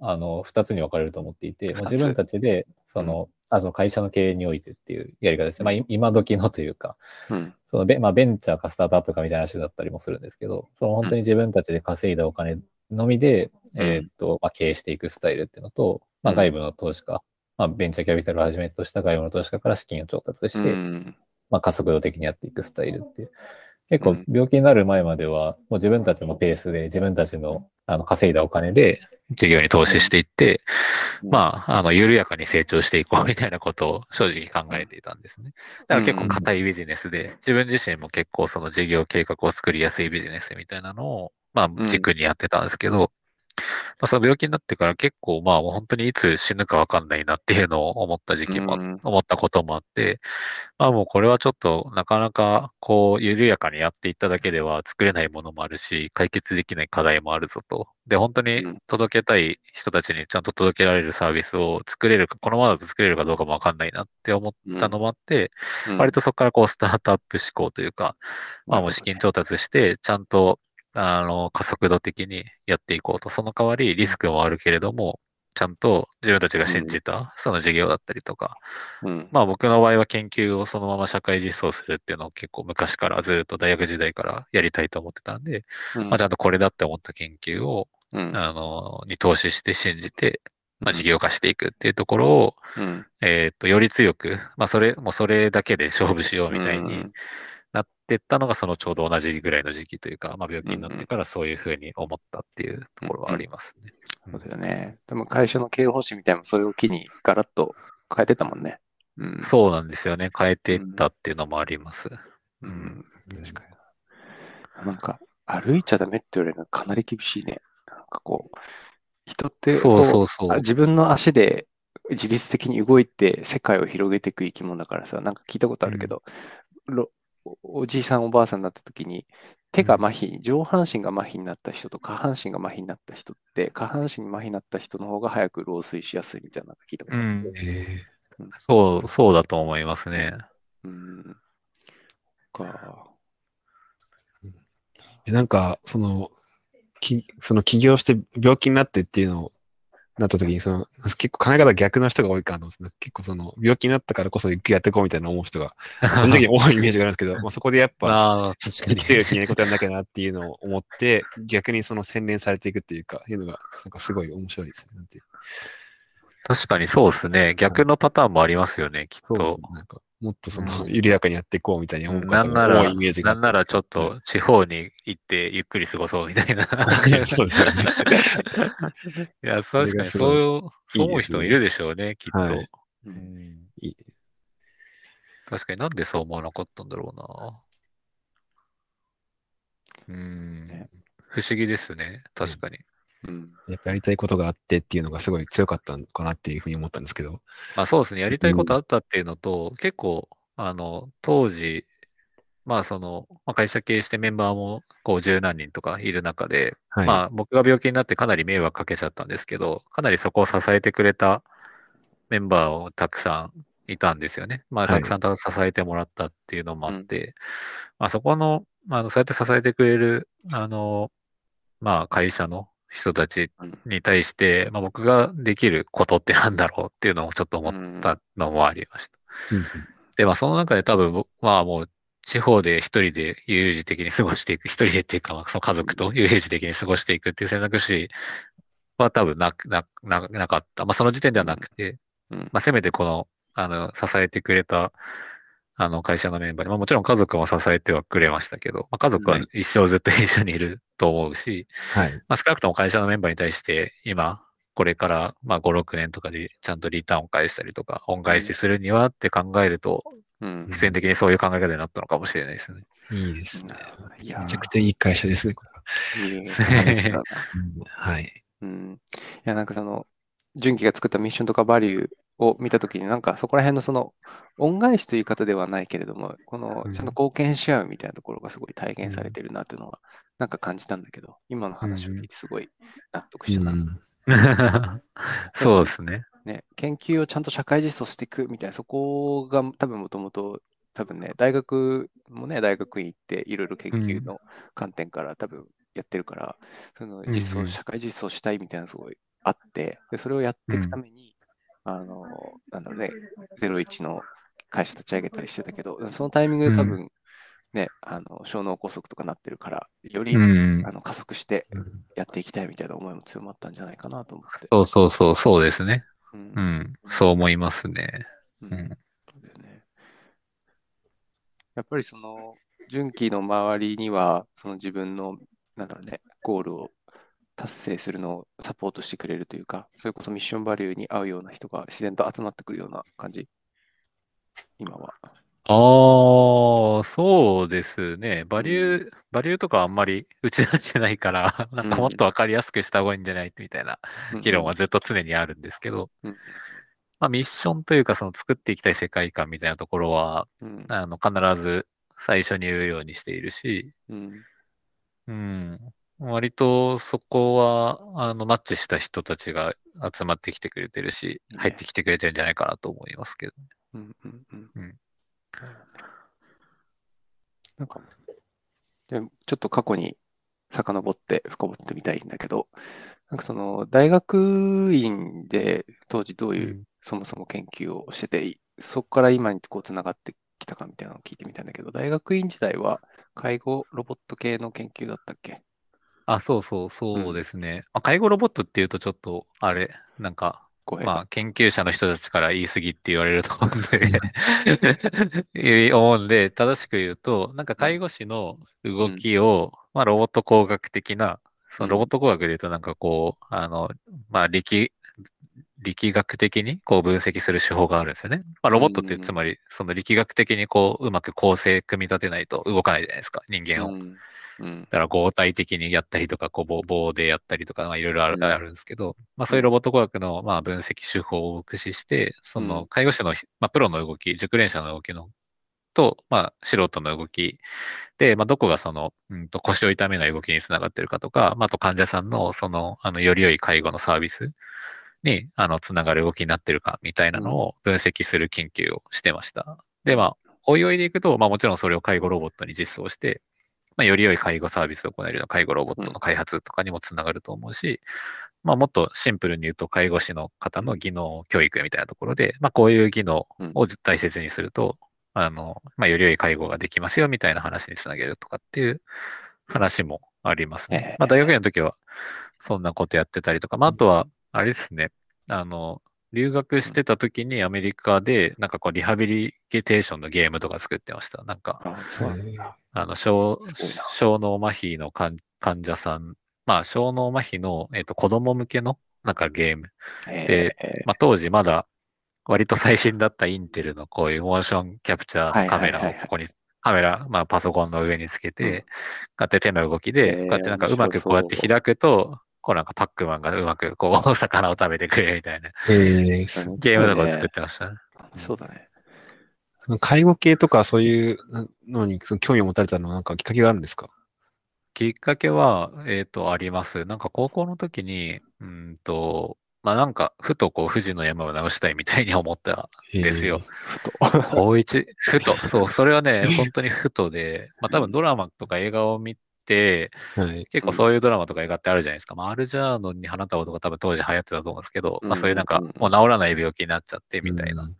あの、二つに分かれると思っていて、自分たちで、その、あその会社の経営においてっていうやり方です。ね。まあ、い今時のというか、うん。そのベ,、まあ、ベンチャーかスタートアップかみたいな話だったりもするんですけど、その本当に自分たちで稼いだお金のみで、うん。えーっと、まあ、経営していくスタイルっていうのと、まあ、うん。外部の投資家、まあ、ベンチャーキャピタルをはじめとした外部の投資家から資金を調達して、うんまあ、加速度的にやっていくスタイルっていう。結構うん病気になる前までは、もう自分たちのペースで自分たちのあの稼いだお金で事業に投資していって、うんまあ、あの、緩やかに成長していこうみたいなことを正直考えていたんですね。だから結構硬いビジネスで、自分自身も結構その事業計画を作りやすいビジネスみたいなのを、まあ、軸にやってたんですけど、まあ、その病気になってから結構まあ本当にいつ死ぬかわかんないなっていうのを思った時期も、うん。思ったこともあって、まあもうこれはちょっとなかなかこう緩やかにやっていっただけでは作れないものもあるし、解決できない課題もあるぞと。で、本当にうん。届けたい人たちにちゃんと届けられるサービスを作れるか、このままだと作れるかどうかもわかんないなって思ったのもあって、うん。割とそこからこうスタートアップ思考というか、まあもう資金調達して、ちゃんと、あの、加速度的にやっていこうと。その代わりリスクもあるけれども、ちゃんと自分たちが信じたその事業だったりとか、うん。まあ僕の場合は研究をそのまま社会実装するっていうのを結構昔からずっと大学時代からやりたいと思ってたんで、うん。まあちゃんとこれだって思った研究を、うん。あの、に投資して信じて、まあ事業化していくっていうところを、うん。えっと、より強く、まあそれ、もうそれだけで勝負しようみたいになってったのがそのちょうど同じぐらいの時期というか、まあ病気になってからそういうふうに思ったっていうところはありますね。そうだよね。でも会社の経営方針みたいなそれを機にガラッと変えてたもんね。うん。そうなんですよね。変えていったっていうのもあります。うん。確かに。なんか、歩いちゃダメって言われるのかなり厳しいね。なんかこう、人ってそうこそうそうあ。自分の足で自律的に動いて世界を広げていく生き物だからさ、なんか聞いたことあるけど、ろおおじいさんおばあさんになった時に手が麻痺、上半身が麻痺になった人と下半身が麻痺になった人って、下半身に麻痺になった人の方が早く老衰しやすいみたいなの聞いたことある。うん。えそう、そうだと思いますね。うん。か。ーなんか、その、きその起業して病気になってっていうのをなった時に、その、結構考え方逆の人が多いかなと思うんですね結構その、病気になったからこそゆっくりやっていこうみたいな思う人が、個人的に多いイメージがあるんですけど、まあそこでやっぱ、ああ、確かに生き。てるうちにやることやんなきゃなっていうのを思って、逆にその洗練されていくっていうか、いうのが、なんかすごい面白いですね。なんていう確かにそうですね。逆のパターンもありますよね、きっとそうですね。。なんか、もっとその、うん緩やかにやっていこうみたいに思う方なんなら、が多いイメージがあって。なんならちょっと地方に行ってゆっくり過ごそうみたいな。そうですよね。いや、確かにそう、そう思う人もいるでしょうね、きっと。はいうんいい確かになんでそう思わなかったんだろうな。うんね。不思議ですね、確かに。うん。やっぱやりたいことがあってっていうのがすごい強かったのかなっていうふうに思ったんですけど。まあそうですね、やりたいことあったっていうのと、結構、あの、当時、まあその、まあ、会社経営してメンバーもこう十何人とかいる中で、はい。まあ僕が病気になってかなり迷惑かけちゃったんですけど、かなりそこを支えてくれたメンバーをたくさんいたんですよね。まあはいたくさんた支えてもらったっていうのもあって、まあそこの、まあそうやって支えてくれる、あの、まあ会社の人たちうんに対して、まあ僕ができることってなんだろうっていうのをちょっと思ったのもありました。うんで、まあその中で多分僕、まあもう地方で一人で悠々自適に過ごしていく、一人でっていうか、まあその家族と悠々自適に過ごしていくっていう選択肢は多分なく、な、な、なかった。まあその時点ではなくて、うん。まあせめてこの、あの、支えてくれた、あの、会社のメンバーに、まあもちろん家族も支えてはくれましたけど、まあ家族ははい一生ずっと一緒にいると思うし、はい。まあ少なくとも会社のメンバーに対して、今、これから、まあ5、6年とかでちゃんとリターンを返したりとか、恩返しするにはって考えると、うん。必然的にそういう考え方になったのかもしれないですね。いいですね。いやーめちゃくちゃいい会社ですね、これは。いい話だな。う んはい。うん。いや、なんかその、純喜が作ったミッションとかバリューを見たときに、なんかそこら辺のその、恩返しという言い方ではないけれども、このうん。ちゃんと貢献し合うみたいなところがすごい体現されてるなっていうのは、なんか感じたんだけど、今の話を聞いてすごい納得した。な。そうですね。ね、研究をちゃんと社会実装していくみたいな、そこが多分もともと、多分ね、大学もね、大学院行っていろいろ研究の観点から多分やってるから、その実装、うん。うん社会実装したいみたいなのすごいあって、でそれをやっていくために、あの、なんだろうね、01の会社立ち上げたりしてたけど、そのタイミングで多分、ね、あの小脳梗塞とかなってるから、より、うんあ。の加速してうんやっていきたいみたいな思いも強まったんじゃないかなと思って。そうそうそう、そうですね。うんうん。そう思いますね。うんうん。そうだよね。やっぱりその、純喜の周りには、その自分の、なんだろうね、ゴールを達成するのをサポートしてくれるというか、それこそミッションバリューに合うような人が自然と集まってくるような感じ、今は。ああ、そうですね。バリュー、バリューとかあんまり打ち出してないから、なんかもっとわかりやすくした方がいいんじゃない？みたいな議論はずっと常にあるんですけど、うん。まあミッションというかその作っていきたい世界観みたいなところは、うん。あの、必ず最初に言うようにしているし、うん。うん。割とそこは、あの、マッチした人たちが集まってきてくれてるし、ね。入ってきてくれてるんじゃないかなと思いますけど。うんうんうん。うん。なんか、でちょっと過去に遡って深掘ってみたいんだけど、なんかその大学院で当時どういう、うん。そもそも研究をしてて、そこから今にこうつながってきたかみたいなのを聞いてみたいんだけど、大学院時代は介護ロボット系の研究だったっけ？あ、そうそう、そうですね。まあ、介護ロボットっていうとちょっと、あれ、なんか。まあ、研究者の人たちから言い過ぎって言われると思うんで、思うんで、正しく言うと、なんか介護士の動きを、まあ、ロボット工学的な、そのロボット工学で言うとなんかこう、あの、まあ、力、力学的にこう分析する手法があるんですよね。まあ、ロボットってうんつまり、その力学的にこう、うまく構成組み立てないと動かないじゃないですか、人間を。うんうん。だから合体的にやったりとか、こう棒棒でやったりとか、まあ、いろいろあるうん。ですけど、まあそういうロボット工学のまあ分析手法を駆使して、その介護士の、まあ、プロの動き、熟練者の動きのと、まあ素人の動き。で、まあどこがその、うんと腰を痛めない動きにつながってるかとか、まああと患者さんのその、あの、より良い介護のサービスに、あの、つながる動きになってるかみたいなのを分析する研究をしてました。で、まあ、おいおいでいくと、まあもちろんそれを介護ロボットに実装して、まあ、より良い介護サービスを行えるような介護ロボットの開発とかにもつながると思うし、まあ、もっとシンプルに言うと、介護士の方の技能教育みたいなところで、まあ、こういう技能を大切にすると、あの、まあ、より良い介護ができますよみたいな話につなげるとかっていう話もありますええね。まあ、大学院の時はそんなことやってたりとか、まあ、あとは、あれですね、あの、留学してた時にアメリカで、なんかこう、リハビリテーションのゲームとか作ってました。なんか、あの、小小脳麻痺の患患者さん、まあ、小脳麻痺の、えっと、子供向けの、なんかゲーム。でえ。まあ、当時まだ、割と最新だったインテルのこういうモーションキャプチャーのカメラをここに、カメラ、まあ、パソコンの上につけうん。て、こうやって手の動きへで、ーこうやってなんかうまくこうやって開くと、こうなんかパックマンがうまくこう、魚を食べてくれるみたいな。えーーゲームとか作ってました。ね。そうだね。介護系とかそういうのにその興味を持たれたのはなんかきっかけがあるんですか？きっかけは、えっ、と、あります。なんか高校の時に、うんと、まあなんか、ふとこう、富士の山を直したいみたいに思ったんですよ。ふと。高一、ふと。そう、それはね、本当にふとで、まあ多分ドラマとか映画を見て、はい。結構そういうドラマとか映画ってあるじゃないですか。まあ、アルジャーノンに花束とか多分当時流行ってたと思うんですけど、まあそういうなんかうんうんうんもう治らない病気になっちゃってみたいなうん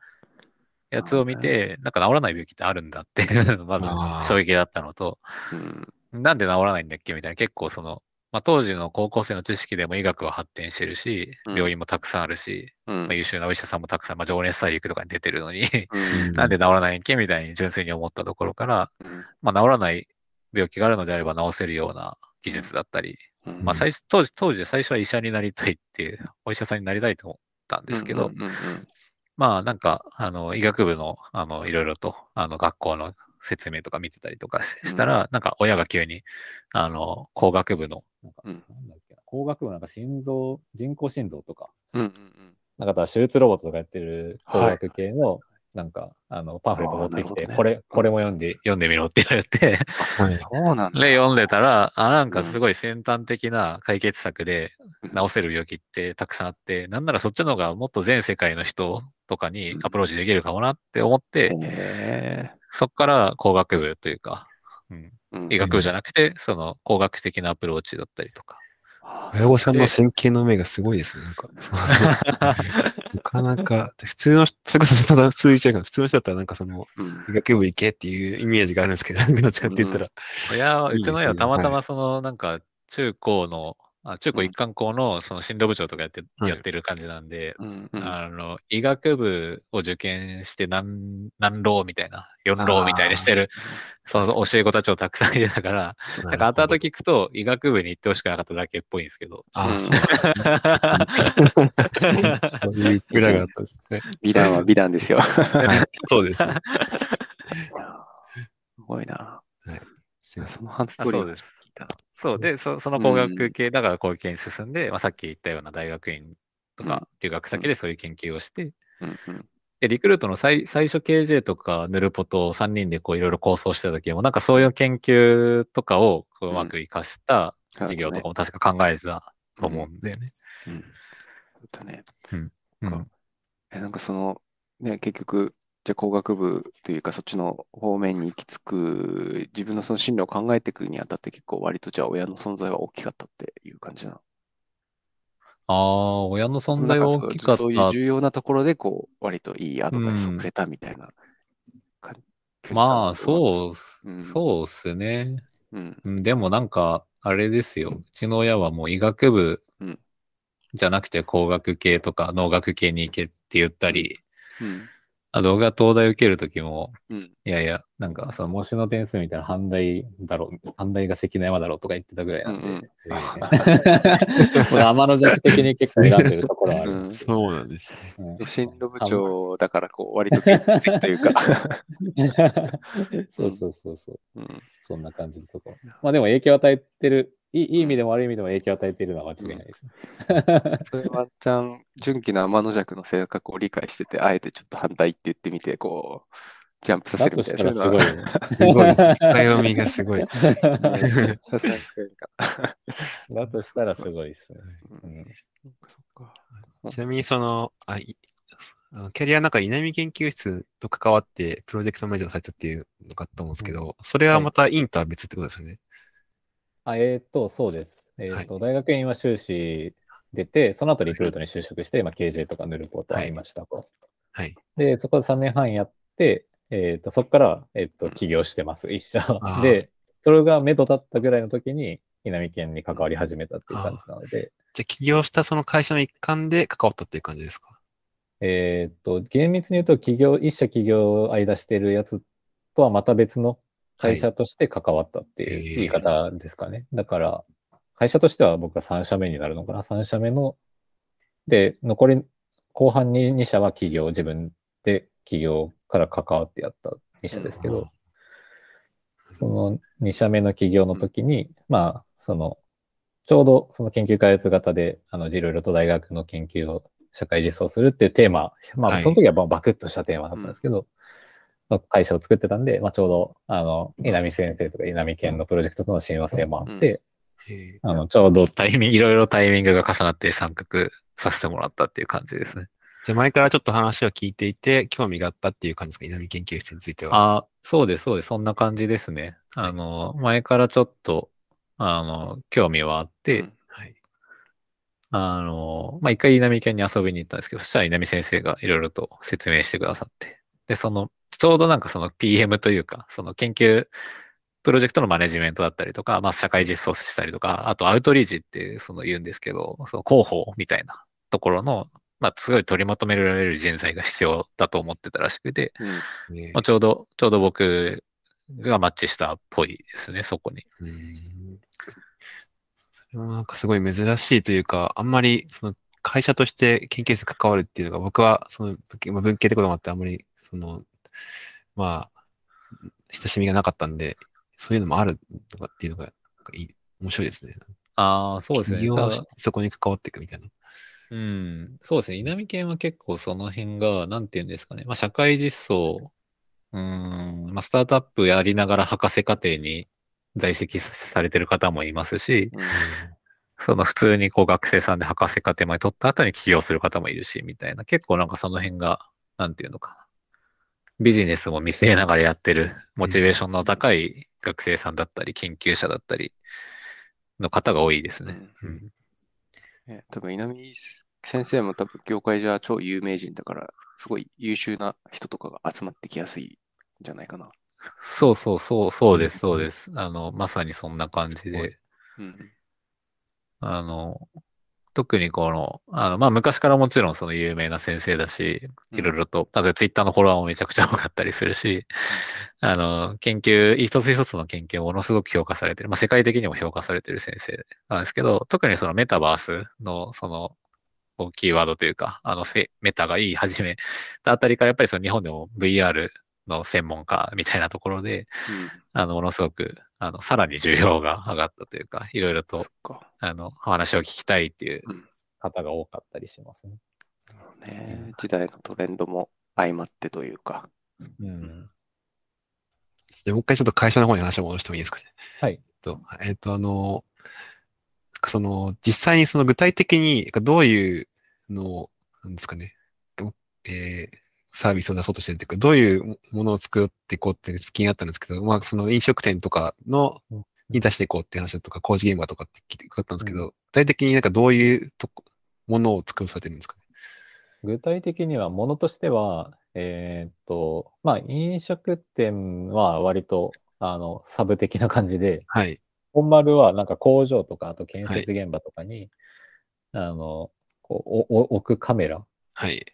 やつを見て、なんか治らない病気ってあるんだって、まずあー。衝撃だったのと、うん。なんで治らないんだっけみたいな、結構その、まあ当時の高校生の知識でも医学は発展してるし、うん。病院もたくさんあるし、うん。まあ優秀なお医者さんもたくさん、まあ情熱大陸とかに出てるのに、うん。なんで治らないんけみたいに純粋に思ったところから、うん。まあ治らない病気があるのであれば治せるような技術だったり、うん。まあ最初、当時、当時最初は医者になりたいっていう、お医者さんになりたいと思ったんですけど、まあなんか、あの、医学部の、あの、いろいろと、あの、学校の説明とか見てたりとかしたら、なんか親が急に、あの、工学部の、なんか、うん。なんだっけな、工学部なんか心臓、人工心臓とか、うんうんなんか手術ロボットとかやってる工はい学系の、なんか、あの、パンフレット持ってきて、ね。これ、これも読んで、読んでみろって言われて、はい。そうなんだ。で、読んでたら、あ、なんかすごい先端的な解決策で治せる病気ってたくさんあって、なんならそっちの方がもっと全世界の人とかにアプローチできるかもなって思って、へそっから工学部というか、うん。医学部じゃなくて、その工学的なアプローチだったりとか、あ親御さんので線形の目がすごいですね。なんか、なかなか、普通の人、それこそただ普通に言っちゃ普通の人だったらなんかその、うん。医学部行けっていうイメージがあるんですけど、どっちかって言ったら、親は、いいうちの親はたまたはまその、なんか、中高の、あ中高一貫校のその進路部長とかやって、はいやってる感じなんで、うんうんあの、医学部を受験して何、何浪みたいな、四浪みたいにしてる、その教え子たちをたくさんいてたから、なんか後々聞くと医学部に行ってほしくなかっただけっぽいんですけど。ああ、うんそう。そういう裏があったんですね。美談は美談ですよ。はい、そうです ね。すごいな。すいません。そのハンストーリ聞いあそうですたな。そうで、そその工学系、だから工学系に進んで、まあ、さっき言ったような大学院とうん。か留学先でそういう研究をして、うん。うん。で、リクルートの最最初 KJ とかヌルポと3人でこういろいろ構想してた時も、なんかそういう研究とかをこううまく活かした事業とかも確か考えてたと思うんだよね。だね。うん。え、なんかその、ね、結局、じゃあ工学部というか、そっちの方面に行き着く、自分のその進路を考えていくにあたって結構割とじゃあ親の存在は大きかったっていう感じなの。ああ、親の存在は大きかった。そういう重要なところで、こう、割といいアドバイスをくれたみたいな感じ。まあ、う。そう、うん、そうっすね。うん。うんでもなんか、あれですよ。うちの親はもう医学部うんじゃなくて工学系とか農学系に行けって言ったり、うん。あ動画東大受けるときも、うん。いやいや、なんかその模試の点数みたいな反対だろう、反対が関の山だろうとか言ってたぐらいなんで、うんうん これ天の弱的に結構選んでるところはある。うんそうなんですね。うん進路部長だから、こう、割と現実的というか。そうそうそうそう。うん。そんな感じのところ。まあでも影響を与えてる、いいいい意味でも悪い意味でも影響を与えているのは間違いないですね。それワンチャン、純喜の天の弱の性格を理解してて、あえてちょっと反対って言ってみて、こう、ジャンプさせだるみたいとしたな。らすごいよね。すごいですね。深読みがすごい。だとしたらすごいですね。うんうんそっか。ちなみにその、あいあのキャリアの中、稲見研究室と関わってプロジェクトマネージャーされたっていうのがあったと思うんですけど、それはまたインとは別ってことですよね。あえっ、と、そうです。えっ、と、大学院は修士出て、その後リクルートに就職して、まあ、KJ とかヌルポとありましたと。はい。で、そこで3年半やって、えっ、と、そこから、えっ、と、起業してます、一社。で、それが目処だったぐらいの時に、稲見県に関わり始めたっていう感じなので、じゃあ起業したその会社の一環で関わったっていう感じですか？えっ、と、厳密に言うと、企業、一社企業を間してるやつとはまた別の会社として関わったっていう言い方ですかね。だから、会社としては僕は3社目になるのかな。3社目の、で、残り、後半に2社は企業、自分で企業から関わってやった2社ですけど、その2社目の企業の時に、まあ、その、ちょうどその研究開発型で、あの、いろいろと大学の研究を社会実装するっていうテーマ、まあ、はいその時はまあバクッとしたテーマだったんですけど、の会社を作ってたんで、まあ、ちょうど、あの、稲見先生とか稲見県のプロジェクトとの親和性もあって、へえあの、ちょうどタイミング、いろいろタイミングが重なって参画させてもらったっていう感じですね。じゃあ前からちょっと話を聞いていて、興味があったっていう感じですか？稲見研究室については。あそうです、そうです。そんな感じですね。あの、前からちょっと、あの、興味はあって、うんはい。あの、まあ、一回稲見県に遊びに行ったんですけど、そしたら稲見先生がいろいろと説明してくださって。で、その、ちょうどなんかその PM というか、その研究、プロジェクトのマネジメントだったりとか、まあ、社会実装したりとか、あとアウトリーチってその言うんですけど、その広報みたいなところの、まあ、すごい取りまとめられる人材が必要だと思ってたらしくて、うんねまあ、ちょうど、ちょうど僕がマッチしたっぽいですね、そこに。うーんそれもなんかすごい珍しいというか、あんまりその会社として研究室に関わるっていうのが、僕はそのまあ文系ってこともあって、あんまりその、まあ、親しみがなかったんで、そういうのもあるとかっていうのが、なんかいい面白いですね。ああ、そうですね。そこに関わっていくみたいな。うん、そうですね。稲見県は結構その辺が、なんていうんですかね。まあ、社会実装、うーん、まあ、スタートアップやりながら博士課程に在籍されてる方もいますし、うんその普通にこう学生さんで博士課程まで取った後に起業する方もいるし、みたいな。結構なんかその辺が、なんていうのかな。ビジネスも見据えながらやってる、モチベーションの高い学生さんだったり、研究者だったりの方が多いですね。うんね、多分稲見先生も多分業界じゃ超有名人だから、すごい優秀な人とかが集まってきやすいんじゃないかな。そうそうそう、そうです、そうです。あの、まさにそんな感じで、うん。あの、特にこの、あの、まあ、昔からもちろんその有名な先生だし、いろいろと、例えばツイッターのフォロワーもめちゃくちゃ多かったりするし、あの、研究、一つ一つの研究をものすごく評価されてる、まあ、世界的にも評価されてる先生なんですけど、特にそのメタバースの、その、キーワードというか、あのフェ、メタが言い始めたあたりから、やっぱりその日本でも VR の専門家みたいなところで、うん。あの、ものすごく、あの、さらに需要が上がったというか、いろいろと。あの、話を聞きたいっていううん方が多かったりしますね。ね、時代のトレンドも相まってというか。うん。でもう一回ちょっと会社の方に話を戻してもいいですかね？はいえっと、えっと、あの、その、実際にその具体的にどういうのを、なんですかね、えーサービスを出そうとしてるというか、どういうものを作っていこうって気になったんですけど、まあ、その飲食店とかのうん、に出していこうって話とか、工事現場とかって聞いて伺ったんですけど、う具体的になんかどういうとこものを作らされてるんですかね？具体的には、ものとしては、えーっと、まあ、飲食店は割と、あの、サブ的な感じで、はい。本丸はなんか工場とか、あと建設現場とかに、あの、こうおお置くカメラはい。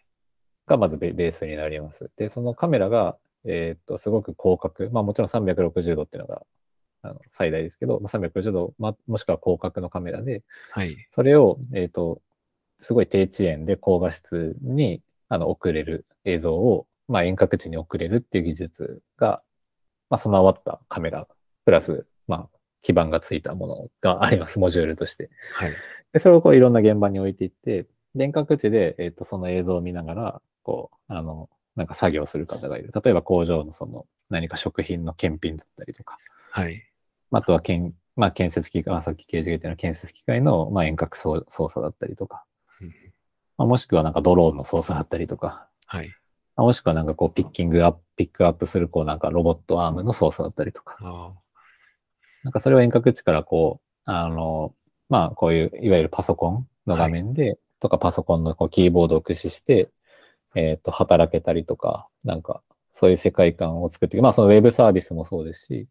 がまずベベースになります。で、そのカメラが、えーっと、すごく広角、まあもちろん360度っていうのがあの最大ですけど、まあ、360度、まあ、もしくは広角のカメラで、はい。それを、えーっと、すごい低遅延で高画質にあの送れる映像を、まあ、遠隔地に送れるっていう技術が、まあ、備わったカメラ、プラス、まあ、基板がついたものがあります、モジュールとして。はい。で、それをこういろんな現場に置いていって、遠隔地で、えっ、と、その映像を見ながら、こう、あの、なんか作業する方がいる。例えば工場のその何か食品の検品だったりとか、はい。あとは建、まあ、建設機械、あさっき刑事ったような建設機械の、まあ、遠隔操操作だったりとか、うん。まあ、もしくはなんかドローンの操作だったりとか、はい。まあもしくはなんかこうピッキングアップ、ピックアップするこうなんかロボットアームの操作だったりとか、あなんかそれを遠隔地からこう、あの、まあこういういわゆるパソコンの画面で、とかパソコンのこうキーボードを駆使して、えっ、と、働けたりとか、なんかそういう世界観を作っていく、まあそのウェブサービスもそうですし、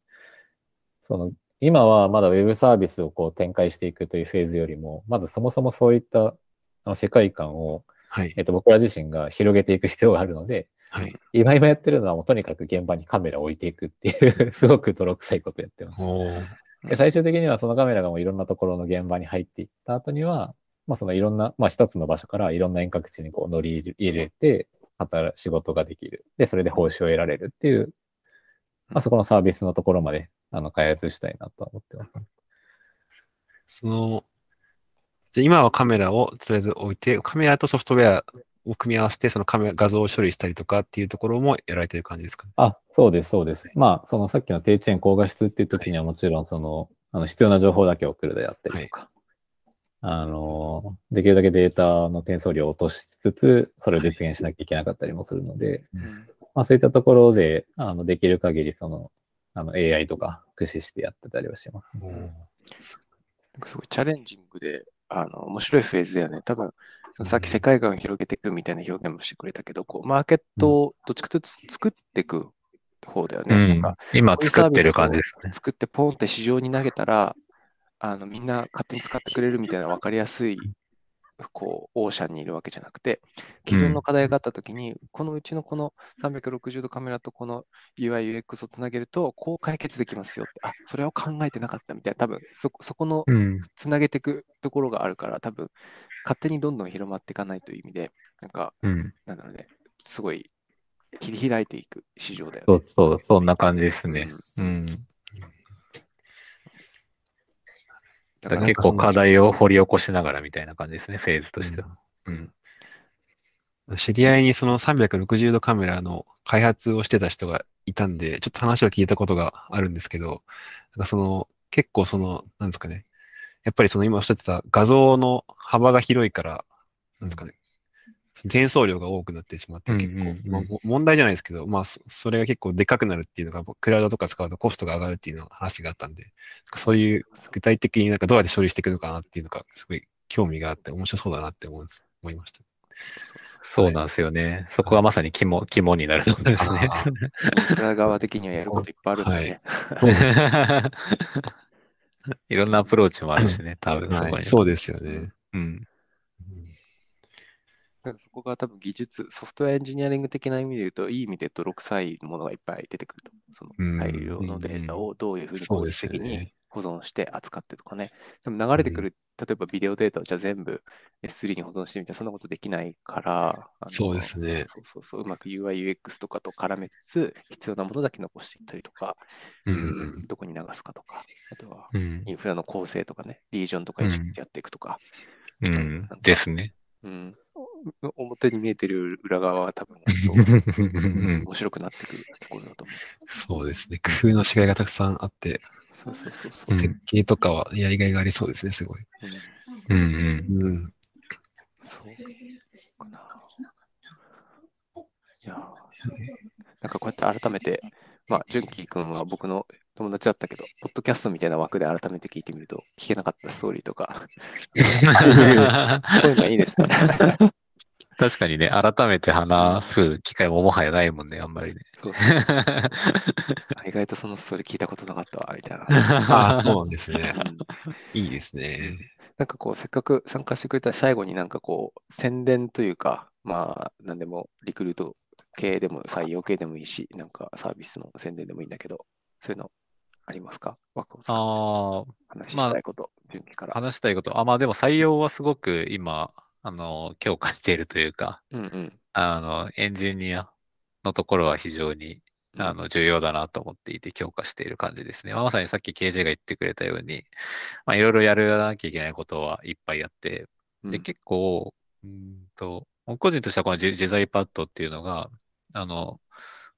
その今はまだウェブサービスをこう展開していくというフェーズよりも、まずそもそもそういったあの世界観を、はい。えっ、と、僕ら自身が広げていく必要があるので、はい。今今やってるのはもうとにかく現場にカメラを置いていくっていう、すごく泥臭いことやってます。で最終的にはそのカメラがもういろんなところの現場に入っていった後には、まあそのいろんな、まあ一つの場所からいろんな遠隔地にこう乗り入れて、働仕事ができる。で、それで報酬を得られるっていう、まあそこのサービスのところまであの開発したいなとは思ってます。その、じゃあ今はカメラをとりあえず置いて、カメラとソフトウェアを組み合わせて、そのカメラ、画像を処理したりとかっていうところもやられてる感じですかね？あ、そうです、そうです。まあ、そのさっきの低遅延高画質っていう時にはもちろんその、あの必要な情報だけ送るであったりとか、あの、できるだけデータの転送量を落としつつ、それを実現しなきゃいけなかったりもするので、うんまあそういったところで、あの、できる限りその、あの AI とか駆使してやってたりはします。おーなんかすごいチャレンジングで、あの、面白いフェーズだよね。多分、さっき世界観を広げていくみたいな表現もしてくれたけど、こう、マーケットをどっちかというと作っていく方だよね。なんか、今作ってる感じですね。作ってポンって市場に投げたら、あの、みんな勝手に使ってくれるみたいな分かりやすい、こう、オーシャンにいるわけじゃなくて、既存の課題があったときに、このうちのこの360度カメラとこの UI、UX をつなげると、こう解決できますよって、あ、それを考えてなかったみたいな、多分そ、そこのうん。つなげていくところがあるから、多分、勝手にどんどん広まっていかないという意味で、なんか、うん。なんだろうね、すごい切り開いていく市場だよね。そうそう、そんな感じですね。ううん。だから結構課題を掘り起こしながらみたいな感じですね、フェーズとしては。うん。知り合いにその360度カメラの開発をしてた人がいたんで、ちょっと話を聞いたことがあるんですけど、なんかその、結構その、なんですかね、やっぱりその今おっしゃってた画像の幅が広いから、なんですかね、転送量が多くなってしまって、結構、うんうんうんまあも問題じゃないですけど、まあ、そそれが結構でかくなるっていうのが、クラウドとか使うとコストが上がるっていうの話があったんで、そういう具体的になんかどうやって処理していくのかなっていうのが、すごい興味があって面白そうだなって思います思いました。そうなんですよね。そこがまさに肝、肝になるところですね。あインフラ側的にはやることいっぱいあるんです いろんなアプローチもあるしね、多分そこに。はい、そうですよね。うん。そこが多分技術、ソフトウェアエンジニアリング的な意味で言うと、いい意味で泥臭いものがいっぱい出てくると。そのうん大量のデータをどういうふうに効率的に。保存して扱ってとかね。でも流れてくる、例えばビデオデータをじゃあ全部 S3 に保存してみたそんなことできないから、そうですね。そうそうそう、うまく UI、UX とかと絡めつつ、必要なものだけ残していったりとか、うん。どこに流すかとか、あとはうん。インフラの構成とかね、リージョンとか意識してやっていくとか、うん。ですね。うん、お表に見えてる裏側は多分、うん面白くなってくるところだと思う。そうですね。工夫の違いがたくさんあって、そうそうそうそうう。ん設計とかはやりがいがありそうですね、すごい。うんうんうん。うん。そうかな。いやー、なんかこうやって改めて、まあ、純喜君は僕の友達だったけど、ポッドキャストみたいな枠で改めて聞いてみると、聞けなかったストーリーとか、そういうのはいいですね。確かにね、改めて話す機会ももはやないもんね、あんまりね。そう あ意外とそのストーリー聞いたことなかったわ、みたいな。ああ、そうなんですね。うんいいですね。なんかこう、せっかく参加してくれたら最後になんかこう、宣伝というか、まあ、なんでもリクルート系でも採用系でもいいし、なんかサービスの宣伝でもいいんだけど、そういうのありますか？枠を使ってああ、話したいこと、準備から。話したいこと。あ、まあでも採用はすごく今、あの、強化しているというか、うんうん。あの、エンジニアのところは非常に、あの、重要だなと思っていて強化している感じですね。まあ、まさにさっき KJ が言ってくれたように、まあ、いろいろやらなきゃいけないことはいっぱいあって、で、うん結構、うーんと、僕個人としてはこのジジザイパッドっていうのが、あの、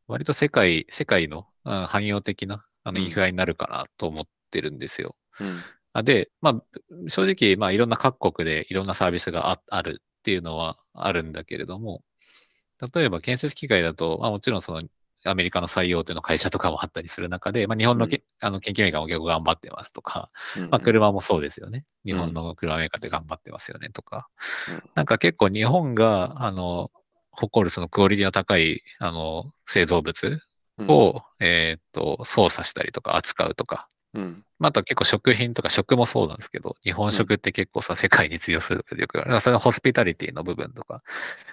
割と世界、世界のあ汎用的なあのうんインフラになるかなと思ってるんですよ。うんあで、まあ、正直、まあ、いろんな各国でいろんなサービスがああるっていうのはあるんだけれども、例えば建設機械だと、まあ、もちろんそのアメリカの採用というの会社とかもあったりする中で、まあ、日本のけ、あの研究メーカーも結構頑張ってますとか、うん。まあ、車もそうですよね。日うん。本の車メーカーって頑張ってますよねとか。うん。なんか結構日本が、あの、誇るそのクオリティの高い、あの、製造物うん。を、えーっと、操作したりとか扱うとか、うん。まあ、あとは結構食品とか食もそうなんですけど、日本食って結構さ、世界に通用するとかよくある。それはホスピタリティの部分とか。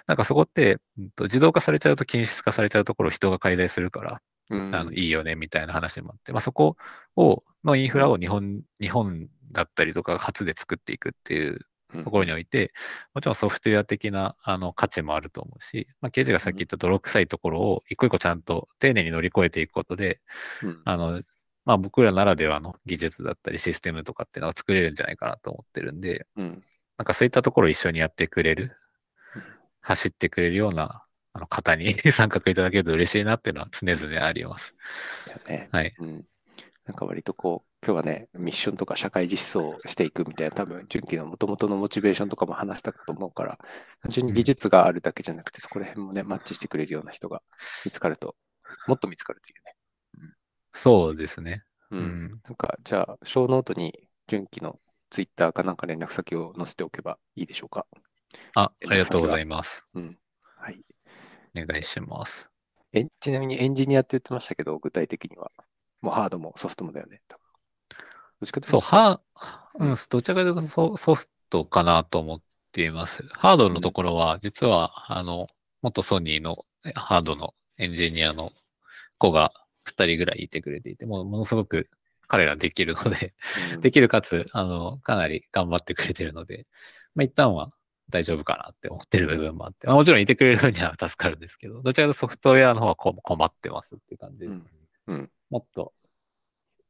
なんかそこって、うんと自動化されちゃうと均質化されちゃうところを人が介在するから、うん。あのいいよねみたいな話もあって、まあ、そこを、のインフラを日本、日本だったりとか初で作っていくっていうところにおいて、もちろんソフトウェア的なあの価値もあると思うし、まあ、ケイジがさっき言った泥臭いところを一個一個ちゃんと丁寧に乗り越えていくことで、うん。あの、まあ僕らならではの技術だったりシステムとかっていうのが作れるんじゃないかなと思ってるんで、うんなんかそういったところを一緒にやってくれるうん、走ってくれるようなあの方に 参画いただけると嬉しいなっていうのは常々あります。ねはい。うんなんか割とこう、今日はね、ミッションとか社会実装をしていくみたいな、多分、純喜の元々のモチベーションとかも話したと思うから、単純に技術があるだけじゃなくて、そこら辺もね、マッチしてくれるような人が見つかると、もっと見つかるというね。そうですね。う。うんん。なんか、じゃあ、ショーノートに純喜のツイッターかなんか連絡先を載せておけばいいでしょうか？あ、ありがとうございます。うん。はい。お願いします。えちなみにエンジニアって言ってましたけど、具体的には。もうハードもソフトもだよね。多分どっちかというとそう、ハうん、どちらかというとソソフトかなと思っています。ハードのところは、実は、あの、元ソニーのえハードのエンジニアの子が2人ぐらいいてくれていて、もうものすごく彼らできるので、うんできるかつ、あの、かなり頑張ってくれてるので、まあ、一旦は大丈夫かなって思ってる部分もあって、まあ、もちろんいてくれる分には助かるんですけど、どちらかというとソフトウェアの方はこ困ってますっていう感じで、うんうんもっと、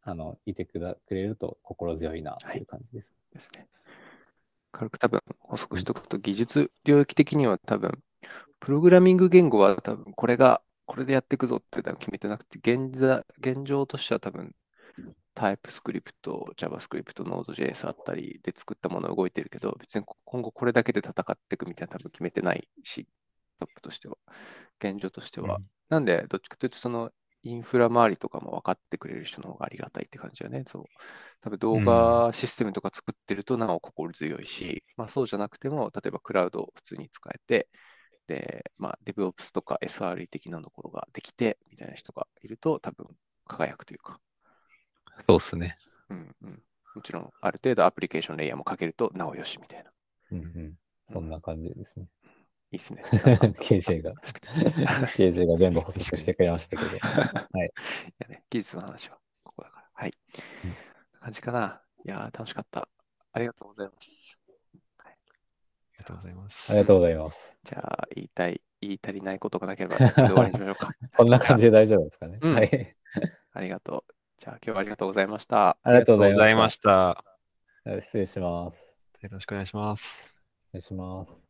あの、いてくだくれると心強いなっていう感じです。ですね。軽く多分補足しておくと、技術領域的には多分、プログラミング言語は多分これが、これでやっていくぞって決めてなくて、現在現状としては多分、TypeScript、JavaScript、Node.js あったりで作ったものが動いてるけど、別に今後これだけで戦っていくみたいな多分決めてないし、トップとしては、現状としては。なんで、どっちかというと、そのインフラ周りとかも分かってくれる人の方がありがたいって感じだよね。そう。多分動画システムとか作ってるとなお心強いし、まあそうじゃなくても、例えばクラウドを普通に使えて、で、まあ DevOps とか SRE 的なところができて、みたいな人がいると多分輝くというか、そうっすね。うんうん。もちろんある程度アプリケーションレイヤーもかけるとなおよしみたいな。うんうん。そんな感じですね。いいっすね。KJ が、KJ が全部補足してくれましたけど。いやね、技術の話はここだから。はい。うん感じかな。いやー、楽しかった。ありがとうございます。ありがとうございます。ありがとうございます。じゃあ、言いたい、言い足りないことがなければ、終わりにしましょうか。こんな感じで大丈夫ですかね。うんはい。ありがとう。じゃあ、今日はありがとうございました。ありがとうございましたありがとうございました。失礼します。よろしくお願いします。お願いします。